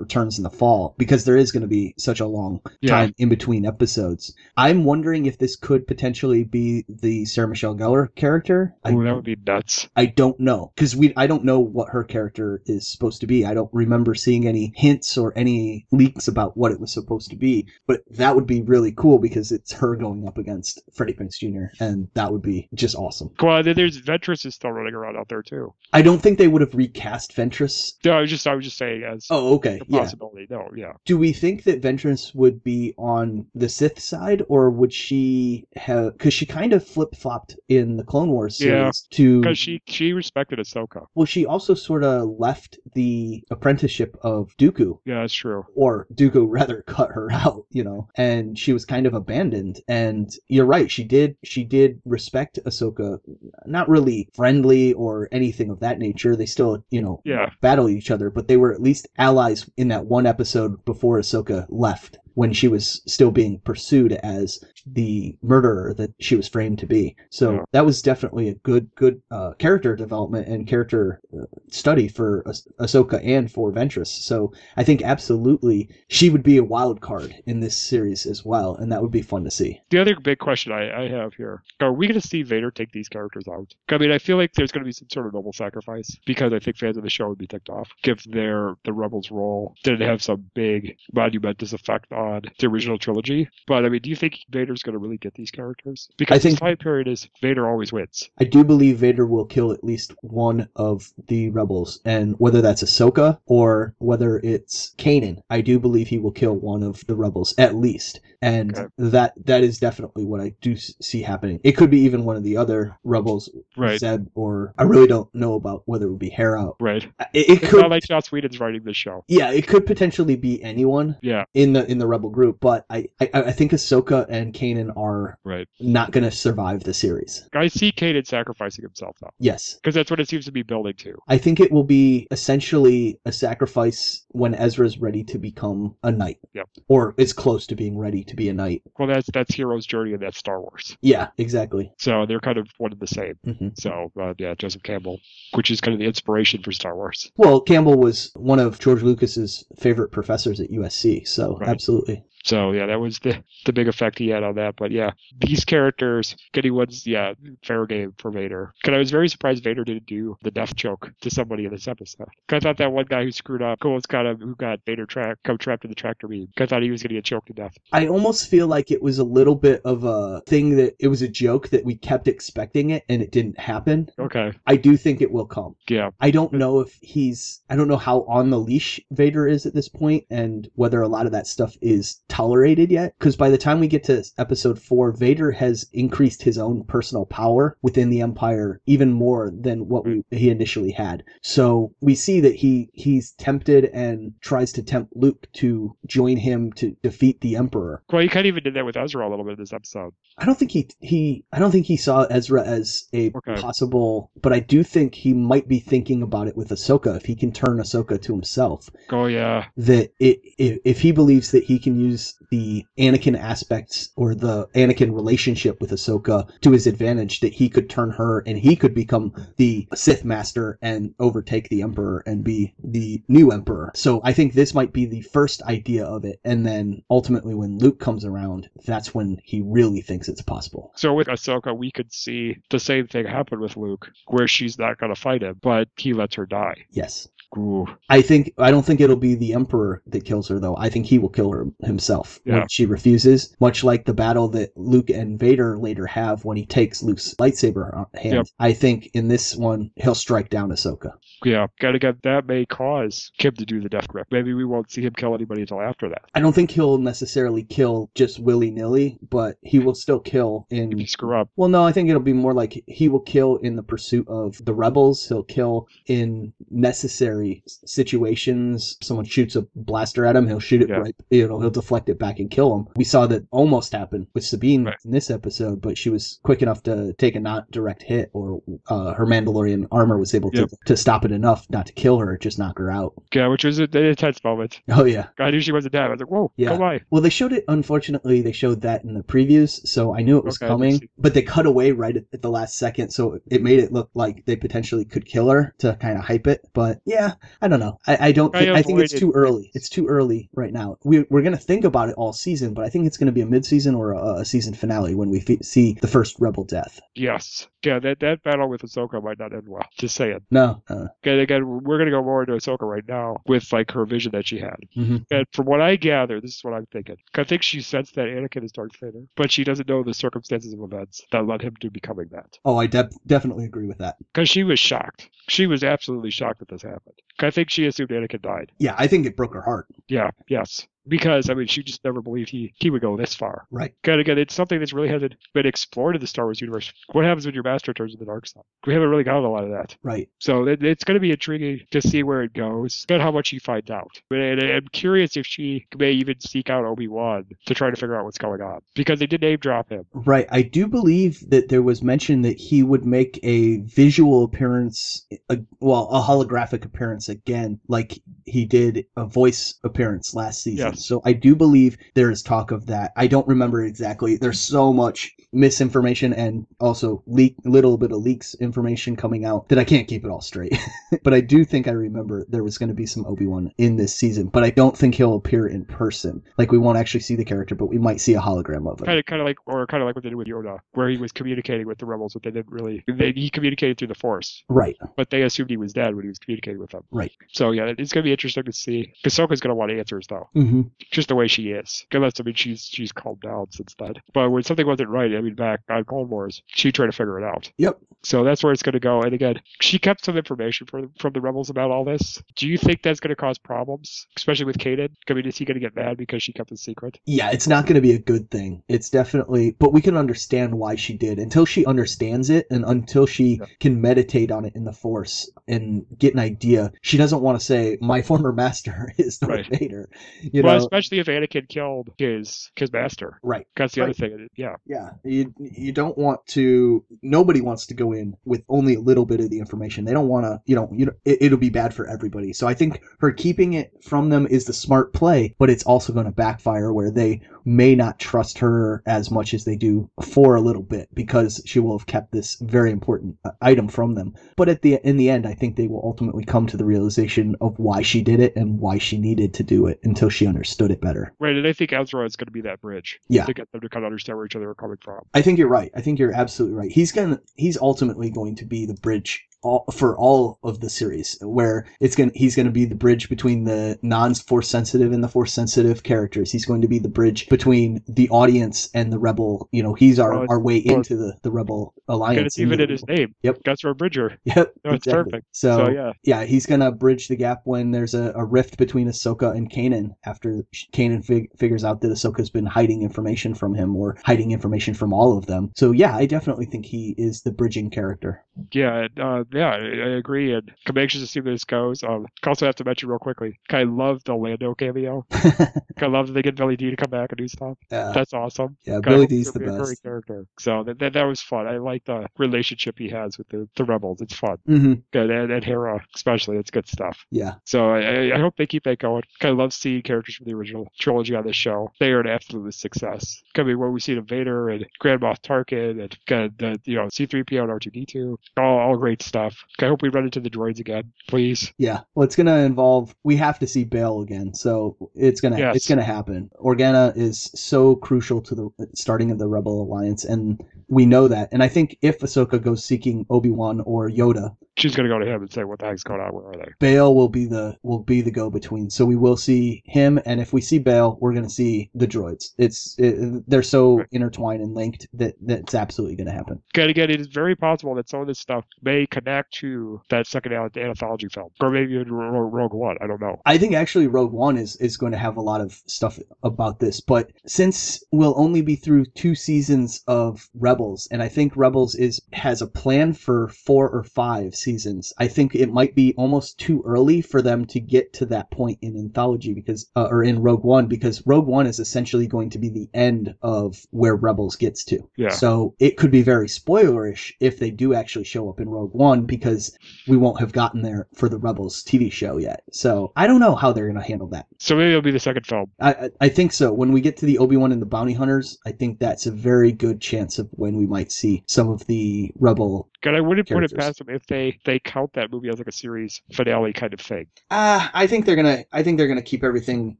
returns in the fall because there is going to be such a long Yeah. time in between episodes. I'm wondering if this could potentially be the Sarah Michelle Gellar character. I, that would be nuts. I don't know because we I don't know what her character is supposed to be. I don't remember seeing any hints or any leaks about what it was supposed to be. But that would be really cool because it's her going up against Freddie Prinze Jr. and that would be just awesome. Well, there's Ventress is still running around out there too. I don't think they would have recast Ventress. No, I was just I was just saying as Oh, okay, a yeah. possibility. No, yeah. Do we think that Ventress would be on the Sith side, or would she have? Because she kind of flip flopped in the Clone Wars Yeah, to Because she she respected Ahsoka. Well, she also sort of left the apprenticeship of Dooku, Yeah, that's true. or Dooku rather cut her out, you know, and she was kind of abandoned. And you're right, she did she did respect Ahsoka, not really friendly or anything of that nature. They still, you know, Yeah. battle each other, but they were at least allies in that one episode before Ahsoka left. When she was still being pursued as the murderer that she was framed to be, so Yeah. that was definitely a good, good uh, character development and character uh, study for Ah- Ahsoka and for Ventress. So I think absolutely she would be a wild card in this series as well, and that would be fun to see. The other big question I, I have here: Are we going to see Vader take these characters out? I mean, I feel like there's going to be some sort of noble sacrifice because I think fans of the show would be ticked off if their the Rebels role didn't have some big monumentous effect on the original trilogy. But I mean, do you think Vader's going to really get these characters? Because I think- time period is Vader always wins. I do believe Vader will kill at least one of the rebels, and whether that's Ahsoka or whether it's Kanan, I do believe he will kill one of the rebels at least, and Okay. that that is definitely what I do see happening. It could be even one of the other rebels, Right. Zeb, or I really don't know about whether it would be Hera. Right. It, it It's could, not like Joss Whedon's writing this show. yeah, it could potentially be anyone Yeah. in the in the rebel group, but I I, I think Ahsoka and Kanan are Right. not going to survive the series. I see Kanan sacrificing himself though, Yes, because that's what it seems to be building to. I think it will be essentially a sacrifice when Ezra's ready to become a knight. Yep. Or is close to being ready to be a knight. Well, that's that's Hero's journey and that's Star Wars. Yeah, exactly. So they're kind of one and the same. hmm So uh, yeah, Joseph Campbell, which is kind of the inspiration for Star Wars. Well, Campbell was one of George Lucas's favorite professors at USC, so Right. absolutely. Absolutely. So yeah, that was the the big effect he had on that. But yeah, these characters, getting ones, yeah, fair game for Vader. Because I was very surprised Vader didn't do the death choke to somebody in this episode. 'Cause I thought that one guy who screwed up, who was kind of who got Vader trapped, come trapped in the tractor beam. 'Cause I thought he was gonna get choked to death. I almost feel like it was a little bit of a thing that it was a joke that we kept expecting it and it didn't happen. Okay, I do think it will come. yeah, I don't know if he's I don't know how on the leash Vader is at this point and whether a lot of that stuff is tolerated yet because by the time we get to episode 4 Vader has increased his own personal power within the empire even more than what we, he initially had. So we see that he he's tempted and tries to tempt Luke to join him to defeat the emperor. well, he kind of even did that with Ezra a little bit in this episode. I don't think he he I don't think he saw Ezra as a Okay. possible, but I do think he might be thinking about it with Ahsoka if he can turn Ahsoka to himself. Oh yeah, That it, if if he believes that he can use the Anakin aspects or the Anakin relationship with Ahsoka to his advantage, that he could turn her and he could become the Sith master and overtake the Emperor and be the new Emperor. So I think this might be the first idea of it, and then ultimately when Luke comes around, that's when he really thinks it's possible. So with Ahsoka, we could see the same thing happen with Luke, where she's not going to fight him, but he lets her die. Yes. Ooh. I think I don't think it'll be the Emperor that kills her though. I think he will kill her himself Yeah. when she refuses, much like the battle that Luke and Vader later have when he takes Luke's lightsaber hand. Yep. I think in this one he'll strike down Ahsoka. Yeah, gotta get that may cause Kim to do the death grip. Maybe we won't see him kill anybody until after that. I don't think he'll necessarily kill just willy nilly, but he will still kill If you screw up, Well, no, I think it'll be more like he will kill in the pursuit of the rebels. He'll kill in necessary situations. Someone shoots a blaster at him, he'll shoot it Yeah. right. You know, he'll deflect it back and kill him. We saw that almost happen with Sabine Right. in this episode, but she was quick enough to take a not direct hit, or uh, her Mandalorian armor was able to Yep. to stop it enough not to kill her, just knock her out. yeah, which was a- an intense moment. Oh yeah. I knew she wasn't dead. I was like, whoa, Yeah. by. Well, they showed it. Unfortunately, they showed that in the previews, so I knew it was Okay, coming. But they cut away right at, at the last second, so it made it look like they potentially could kill her to kind of hype it. But yeah, I don't know. I, I don't. I Think, I think it's too early. It's too early right now. We, we're gonna think about it all season, but I think it's gonna be a mid-season or a, a season finale when we fe- see the first Rebel death. Yes. Yeah, that, that battle with Ahsoka might not end well. Just saying. No. Uh, Again, again, we're going to go more into Ahsoka right now with like her vision that she had. Mhm. And from what I gather, this is what I'm thinking. I think she sensed that Anakin is Darth Vader, but she doesn't know the circumstances of events that led him to becoming that. oh, I de- definitely agree with that. Because she was shocked. She was absolutely shocked that this happened. I think she assumed Anakin died. Yeah, I think it broke her heart. Yeah, yes. Because, I mean, she just never believed he, he would go this far. Right. Again, again, it's something that's really hasn't been explored in the Star Wars universe. What happens when your master turns to the dark side? We haven't really gotten a lot of that. Right. So it, it's going to be intriguing to see where it goes and how much she finds out. And I'm curious if she may even seek out Obi Wan to try to figure out what's going on because they did name drop him. Right. I do believe that there was mention that he would make a visual appearance, a, well, a holographic appearance again, like he did a voice appearance last season. Yes. So I do believe there is talk of that. I don't remember exactly. There's so much misinformation and also leak, little bit of leaks information coming out that I can't keep it all straight. but I do think I remember there was going to be some Obi Wan in this season, but I don't think he'll appear in person. Like we won't actually see the character, but we might see a hologram of him. Kind of, kind of like, or kind of like what they did with Yoda, where he was communicating with the rebels, but they didn't really. They, he communicated through the Force, Right. but they assumed he was dead when he was communicating with them. Right. So yeah, it's going to be interesting to see. because Ahsoka's going to want answers though, Mm-hmm. Just the way she is. Unless I mean she's she's calmed down since then. But when something wasn't right, I mean back on Clone Wars, she tried to figure it out. Yep. So that's where it's going to go. And again, she kept some information from from the rebels about all this. Do you think that's going to cause problems, especially with Kanan? I mean, is he going to get mad because she kept the secret? Yeah, it's not going to be a good thing. It's definitely, but we can understand why she did until she understands it and until she Yeah. can meditate on it in the Force and get an idea. She doesn't want to say, "My former master is Darth Right. Vader." You well, especially if Anakin killed his his master. right? That's the other thing. Yeah, Yeah, you you don't want to. Nobody wants to go in with only a little bit of the information. They don't want to. You know, you know, it, it'll be bad for everybody. So I think her keeping it from them is the smart play, but it's also going to backfire where they may not trust her as much as they do for a little bit because she will have kept this very important uh, item from them. But at the in the end, I think they will ultimately come to the realization of why she did it and why she needed to do it until she understood it better. Right, and I think Ezra is going to be that bridge Yeah. to get them to kind of understand where each other are coming from. I think you're right. I think you're absolutely right. He's gonna he's ultimately going to be the bridge all, for all of the series where it's going he's going to be the bridge between the non-force sensitive and the force sensitive characters. He's going to be the bridge between the audience and the rebel, you know, he's our, Well, our way well, into the, the rebel And alliance. it's even in his name. Yep. Ezra Bridger. Yep. No, it's exactly. perfect. So, So, yeah. yeah, he's gonna bridge the gap when there's a, a rift between Ahsoka and Kanan after Kanan fig- figures out that Ahsoka's been hiding information from him or hiding information from all of them. So yeah, I definitely think he is the bridging character. Yeah, uh, yeah, I, I agree. And I'm anxious to see where this goes. Um, I also have to mention real quickly, I love the Lando cameo. I love that they get Billy Dee to come back and do stuff. Uh, That's awesome. yeah, Billy Dee's the be a great best. character. So that, that that was fun. I like the relationship he has with the, the rebels. It's fun. hmm Good, and, and Hera especially. It's good stuff. Yeah, So I, I hope they keep that going. I love seeing characters from the original trilogy on this show. They are an absolute success. I mean, what we see of Vader and Grand Moff Tarkin and the you know C-3PO and R2D2, all, all great stuff. I hope we run into the droids again, please. yeah. Well, it's gonna involve. We have to see Bail again, so it's gonna Yes. it's gonna happen. Organa is so crucial to the starting of the Rebel Alliance, and we know that. And I think if Ahsoka goes seeking Obi Wan or Yoda, She's gonna go to him and say, "What the heck's going on? Where are they?" Bail will be the will be the go between. So we will see him, and if we see Bail, we're going to see the droids. It's it, they're so Right. intertwined and linked that that's absolutely going to happen. And again, it is very possible that some of this stuff may connect to that second anthology film, or maybe even Ro- Ro- Rogue One. I don't know. I think actually Rogue One is is going to have a lot of stuff about this, but since we'll only be through two seasons of Rebels, and I think Rebels is has a plan for four or five seasons, I think it might be almost too early for them to get to that point in anthology because uh, or in Rogue One because Rogue One is essentially going to be the end of where Rebels gets to. Yeah. So it could be very spoilerish if they do actually show up in Rogue One because we won't have gotten there for the Rebels TV show yet. So I don't know how they're going to handle that. So maybe it'll be the second film. I, I think so. When we get to the Obi Wan and the Bounty Hunters, I think that's a very good chance of when we might see some of the Rebel. And I wouldn't put it past them if they they count that movie as like a series finale kind of thing. Uh, I think they're gonna. I think they're gonna keep everything.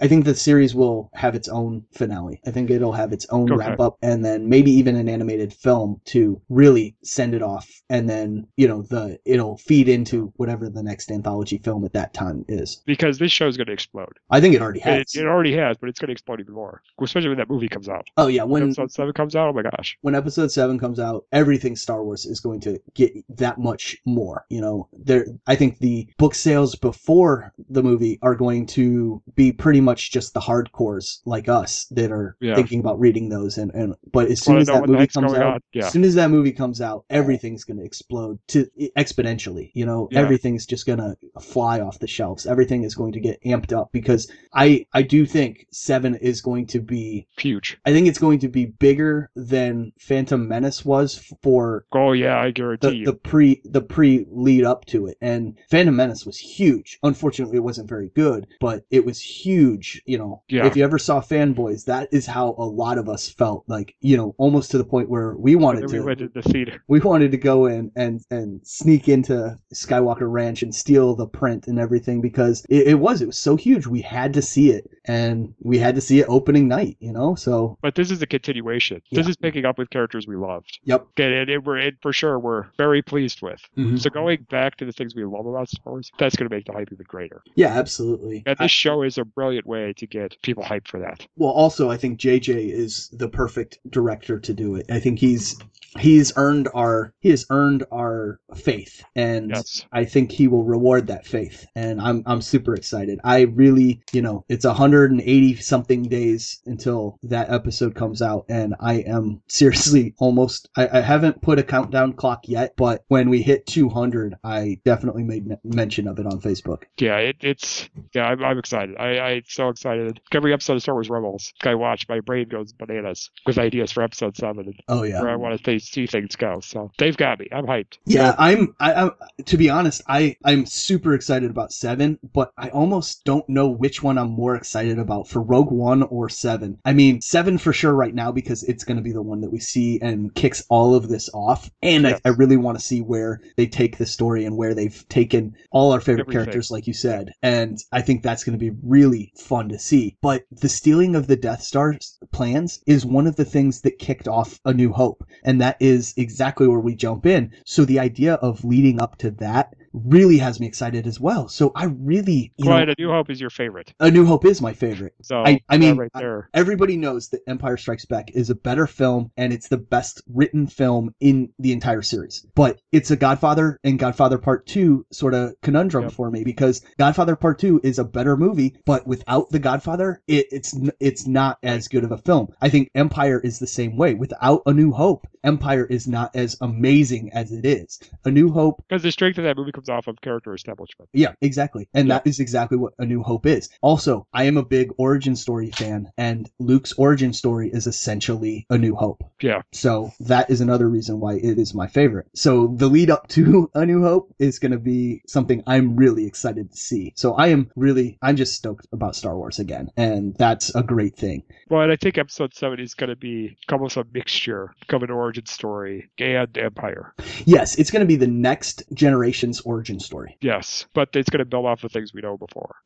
I think the series will have its own finale. I think it'll have its own Okay. wrap up, and then maybe even an animated film to really send it off. And then you know the Uh, it'll feed into whatever the next anthology film at that time is. Because this show's going to explode. I think it already has. It, it already has, but it's going to explode even more. Especially when that movie comes out. oh yeah, When when episode 7 comes out, oh my gosh. when episode 7 comes out everything star wars is going to get that much more you know there i think the book sales before the movie are going to be pretty much just the hardcores like us that are Yeah. thinking about reading those and, and but as soon as that movie comes out? Yeah. as soon as that movie comes out everything's going to explode to exponentially you know Yeah. everything's just going to fly off the shelves everything is going to get amped up because i i do think 7 is going to be Huge. I think it's going to be bigger than Phantom Menace was for Oh, yeah, I guarantee the, you. the pre the pre lead up to it. And Phantom Menace was huge. Unfortunately, it wasn't very good, but it was huge. You know, Yeah. if you ever saw Fanboys, that is how a lot of us felt. Like you know, almost to the point where we wanted then to we went to the theater. we wanted to go in and and sneak into Skywalker Ranch and steal the print and everything because it, it was it was so huge. We had to see it, and we had to see it opening night. You know, so But this is a continuation. This is picking up with characters we loved. yep. And, and, it, we're, and for sure, we're very pleased with. Mhm. So going back to the things we love about Star Wars, that's going to make the hype even greater. Yeah, absolutely. And I- this show is a brilliant way to get people hyped for that. well, also, I think JJ is the perfect director to do it. I think he's he's earned our he has earned our faith, and Yes. I think he will reward that faith. And I'm I'm super excited. I really, you know, it's 180 something days until that episode comes out, and I am seriously almost. I, I haven't put a countdown clock yet, but when we hit 200. I definitely made mention of it on Facebook. Yeah, it, it's yeah, I'm, I'm excited. I, I'm so excited. Every episode of Star Wars Rebels I watch, my brain goes bananas with ideas for episode seven and Oh yeah. where I want to see things go. So they've got me. I'm hyped. Yeah, I'm. I, I'm. To be honest, I I'm super excited about seven, but I almost don't know which one I'm more excited about for Rogue One or seven. I mean, seven for sure right now because it's going to be the one that we see and kicks all of this off, and Yes. I, I really want to see where they take the story and where they've taken all our favorite Everything. characters, like you said, and I think that's going to be really fun to see. But the stealing of the Death Star's plans is one of the things that kicked off A New Hope, and that is exactly where we jump in. So the idea of leading up to that really has me excited as well. So I really, you know, A New Hope is your favorite. A New Hope is my favorite. So I- I mean, right I- Everybody knows that Empire Strikes Back is a better film and it's the best written film in the entire series. But it's a Godfather and Godfather Part 2 sort of conundrum Yep. for me because Godfather Part 2 is a better movie, but without the Godfather, it, it's it's not as good of a film. I think Empire is the same way. Without A New Hope, Empire is not as amazing as it is. A New Hope Because the strength of that movie comes off of character establishment. yeah, exactly. And Yeah. that is exactly what A New Hope is. Also, I am a big origin story fan, and Luke's origin story is essentially A New Hope. Yeah. So that is another reason why it is my favorite. So the lead up to A New Hope is going to be something I'm really excited to see. So I am really, I'm just stoked about Star Wars again, and that's a great thing. Well, and I think episode seven is going to be almost a mixture of an origin story and Empire. Yes, it's going to be the next generation's origin story. Yes, but it's going to build off the things we know before.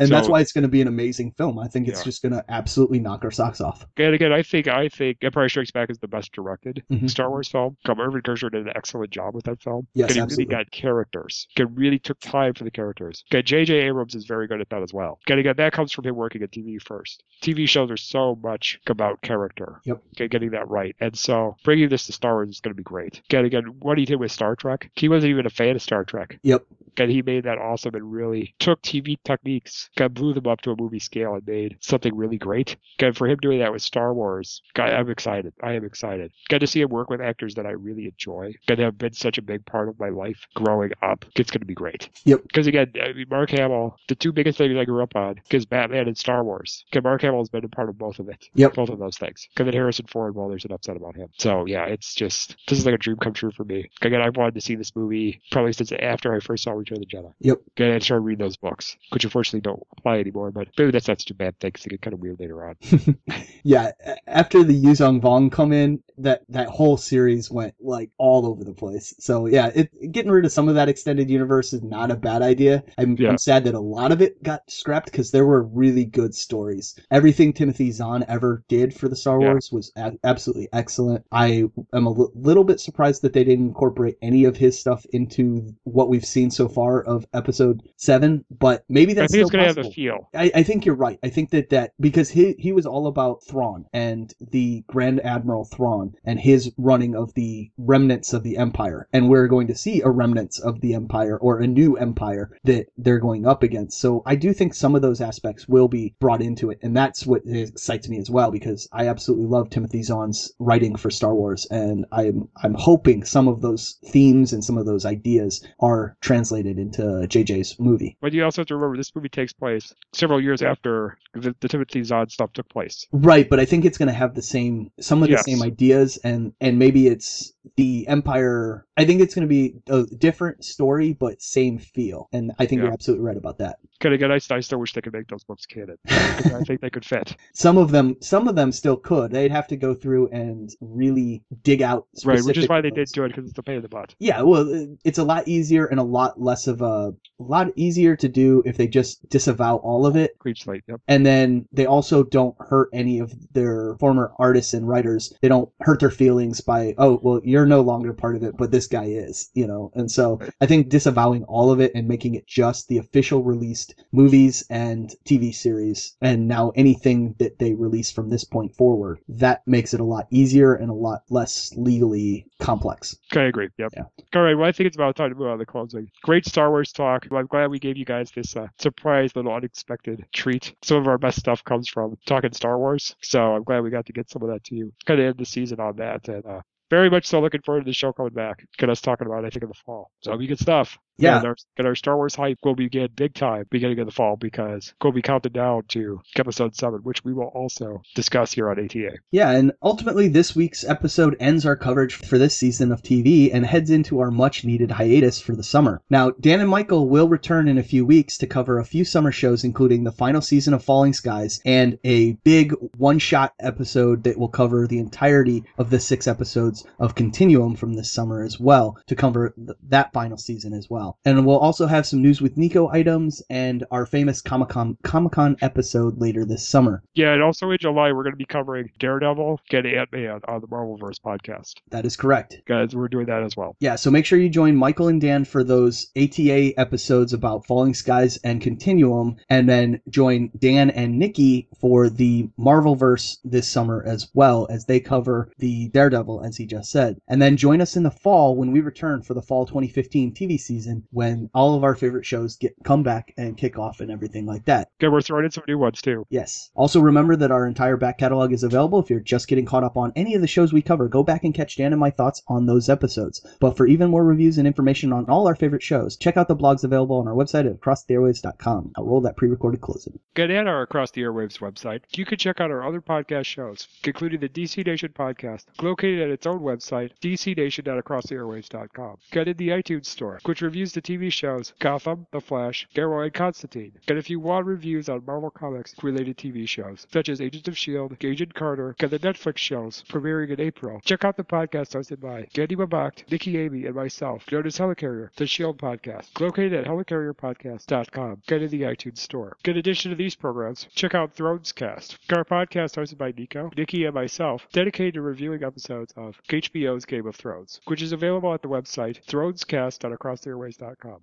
And that's why it's going to be an amazing film. I think it's Yeah. just going to absolutely knock our socks off. And again, I think I think Empire Strikes Back is the best directed Mhm. Star Wars film. Irvin Kershner did an excellent job with that film. Yes, and he absolutely. really got characters. He really took time for the characters. Okay, J.J. Abrams is very good at that as well. Okay, again, that comes from him working at TV first. TV shows are so much about character. Yep. Okay, getting that right. And so bringing this to Star Wars is going to be great. Again, again, what he did with Star Trek, he wasn't even a fan of Star Trek. Yep. And he made that awesome and really took TV techniques, kind of blew them up to a movie scale and made something really great. And for him doing that with Star Wars, God, I'm excited. I am excited. Got to see him work with actors that I really enjoy, that have been such a big part of my life growing up. It's going to be great. Yep. Because again, I mean, Mark Hamill, the two biggest things I grew up on, is Batman and Star Wars. Mark Hamill has been a part of both of it. Yep. Both of those things. Because then Harrison Ford, well, there's an upset about him. So yeah, it's just this is like a dream come true for me. Again, I've wanted to see this movie probably since after I first saw Return of the Jedi. Yep. Okay, I started reading those books, which unfortunately don't apply anymore. But maybe that's not such a bad thing because they get kind of weird later on. yeah, after the Yuuzhan Vong come in, that that whole series went like all over the place. So yeah, it, getting rid of some of that extended universe is not a bad idea. I'm, Yeah. I'm sad that a lot of it got scrapped because there were really good stories. Everything Timothy Zahn ever did for the Star Yeah. Wars was a- absolutely excellent. I am a little bit surprised that they didn't incorporate any of his stuff into what we've seen so far of Episode Seven, but maybe I that's think it's still going to have possible. feel. I, I think you're right. I think that that because he he was all about Thrawn and the Grand Admiral Thrawn and his running of the remnants of the Empire, and we're going to see a remnants of the Empire or a new Empire that they're going up against. So I do think some of those aspects will be brought into it, and that's what excites me as well because I absolutely love Timothy Zahn's writing for Star Wars, and I'm I'm hoping some of those themes and some of those ideas are translated into JJ's movie. But you also have to remember this movie takes place several years after the, the Timothy Zahn stuff took place. Right, but I think it's going to have the same some of the Yes. same ideas and and maybe it's the empire I think it's going to be a different story but same feel. And I think Yeah. you're absolutely right about that. Kind of, I, I still wish they could make those books canon. I think they could fit. Some of them some of them still could. They'd have to go through and really dig out Right, which is why they did do it because it's a pain in the butt. Yeah, well, uh, it's a lot easier and a lot less of a, a lot easier to do if they just disavow all of it Clean slate, yep. and then they also don't hurt any of their former artists and writers they don't hurt their feelings by oh well you're no longer part of it but this guy is you know and so i think disavowing all of it and making it just the official released movies and tv series and now anything that they release from this point forward that makes it a lot easier and a lot less legally complex Okay, I agree. Yep. Yeah. All right. Well, I think it's about time to move on to closing. Great Star Wars talk. I'm glad we gave you guys this uh, surprise, little unexpected treat. Some of our best stuff comes from talking Star Wars, so I'm glad we got to get some of that to you. Kind of end the season on that, and uh, very much so looking forward to the show coming back. Get us talking about it, I think, in the fall. So it'll be good stuff. Yeah. And our, and our Star Wars hype will begin big time beginning of the fall because we'll be counting down to episode 7, which we will also discuss here on ATA. Yeah, and ultimately, this week's episode ends our coverage for this season of TV and heads into our much needed hiatus for the summer. Now, Dan and Michael will return in a few weeks to cover a few summer shows, including the final season of Falling Skies and a big one shot episode that will cover the entirety of the six episodes of Continuum from this summer as well to cover th- that final season as well. And we'll also have some news with Nico items and our famous Comic Con Comic Con episode later this summer. Yeah, and also in July, we're going to be covering Daredevil get Ant Man on the Marvelverse podcast. That is correct. Guys, we're doing that as well. Yeah, so make sure you join Michael and Dan for those ATA episodes about Falling Skies and Continuum, and then join Dan and Nikki for the Marvelverse this summer as well as they cover the Daredevil, as he just said. And then join us in the fall when we return for the fall 2015 TV season when all of our favorite shows get come back and kick off and everything like that. Okay, we're throwing in some new ones too. Yes. Also remember that our entire back catalog is available. If you're just getting caught up on any of the shows we cover, go back and catch Dan and my thoughts on those episodes. But for even more reviews and information on all our favorite shows, check out the blogs available on our website at acrosstheairwaves.com. I'll roll that pre-recorded closing. Get at our Across the Airwaves website. You can check out our other podcast shows, including the DC Nation podcast, located at its own website, dcnation.acrosstheairwaves.com. Get in the iTunes store, which reviews the TV shows Gotham, The Flash, Arrow, and Constantine. Get if you want reviews on Marvel Comics related TV shows, such as Agents of S.H.I.E.L.D., Agent Carter, get the Netflix shows premiering in April. Check out the podcast hosted by Gandhi Mabacht, Nikki Amy, and myself, known as Helicarrier, the S.H.I.E.L.D. podcast, located at helicarrierpodcast.com. Get in the iTunes store. In addition to these programs, check out Thrones Cast, our podcast hosted by Nico, Nikki, and myself, dedicated to reviewing episodes of HBO's Game of Thrones, which is available at the website thronescast.acrosstheairwaves.com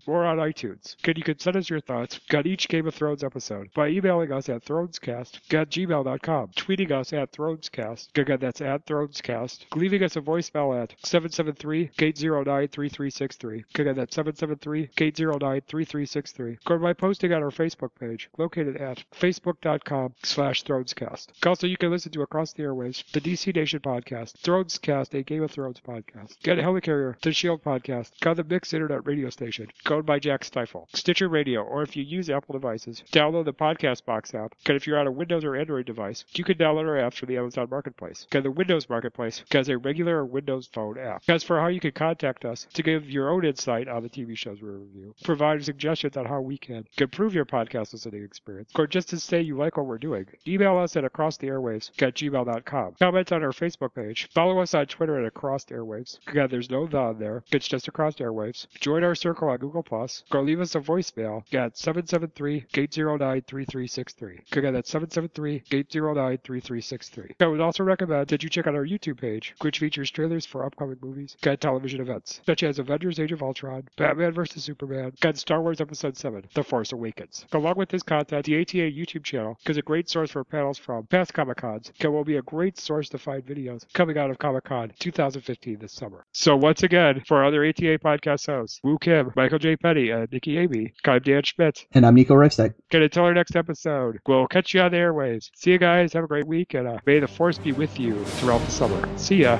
or on iTunes. And you can send us your thoughts on each Game of Thrones episode by emailing us at thronescast at gmail.com, tweeting us at thronescast, again that's at thronescast, leaving us a voicemail at 773-809-3363, again that's 773-809-3363, or by posting on our Facebook page, located at facebook.com slash thronescast. Also, you can listen to Across the Airwaves, the DC Nation podcast, Thronescast, a Game of Thrones podcast, Get a Helicarrier, the Shield podcast, on the Mix Internet radio station, owned by Jack Stifle, Stitcher Radio, or if you use Apple devices, download the Podcast Box app. And if you're on a Windows or Android device, you can download our apps from the Amazon Marketplace. And the Windows Marketplace has a regular Windows Phone app. As for how you can contact us to give your own insight on the TV shows we review, provide suggestions on how we can improve your podcast listening experience, or just to say you like what we're doing, email us at acrosstheairwaves at gmail.com. Comment on our Facebook page. Follow us on Twitter at Across Airwaves. Again, there's no the there. It's just Across Airwaves. Join our circle on Google Plus. Or leave us a voicemail at 773-809-3363. Again, that's 773-809-3363. I would also recommend that you check out our YouTube page, which features trailers for upcoming movies and television events, such as Avengers Age of Ultron, Batman vs. Superman, and Star Wars Episode 7, The Force Awakens. Along with this content, the ATA YouTube channel is a great source for panels from past Comic Cons, and will be a great source to find videos coming out of Comic Con 2015 this summer. So once again, for our other ATA podcast hosts, Woo Kim, Michael J. Petty, and Nikki Amy, I'm Dan Schmidt. And I'm Nico Reifstack. Okay, until our next episode, we'll catch you on the airways. See you guys. Have a great week, and uh, may the force be with you throughout the summer. See ya.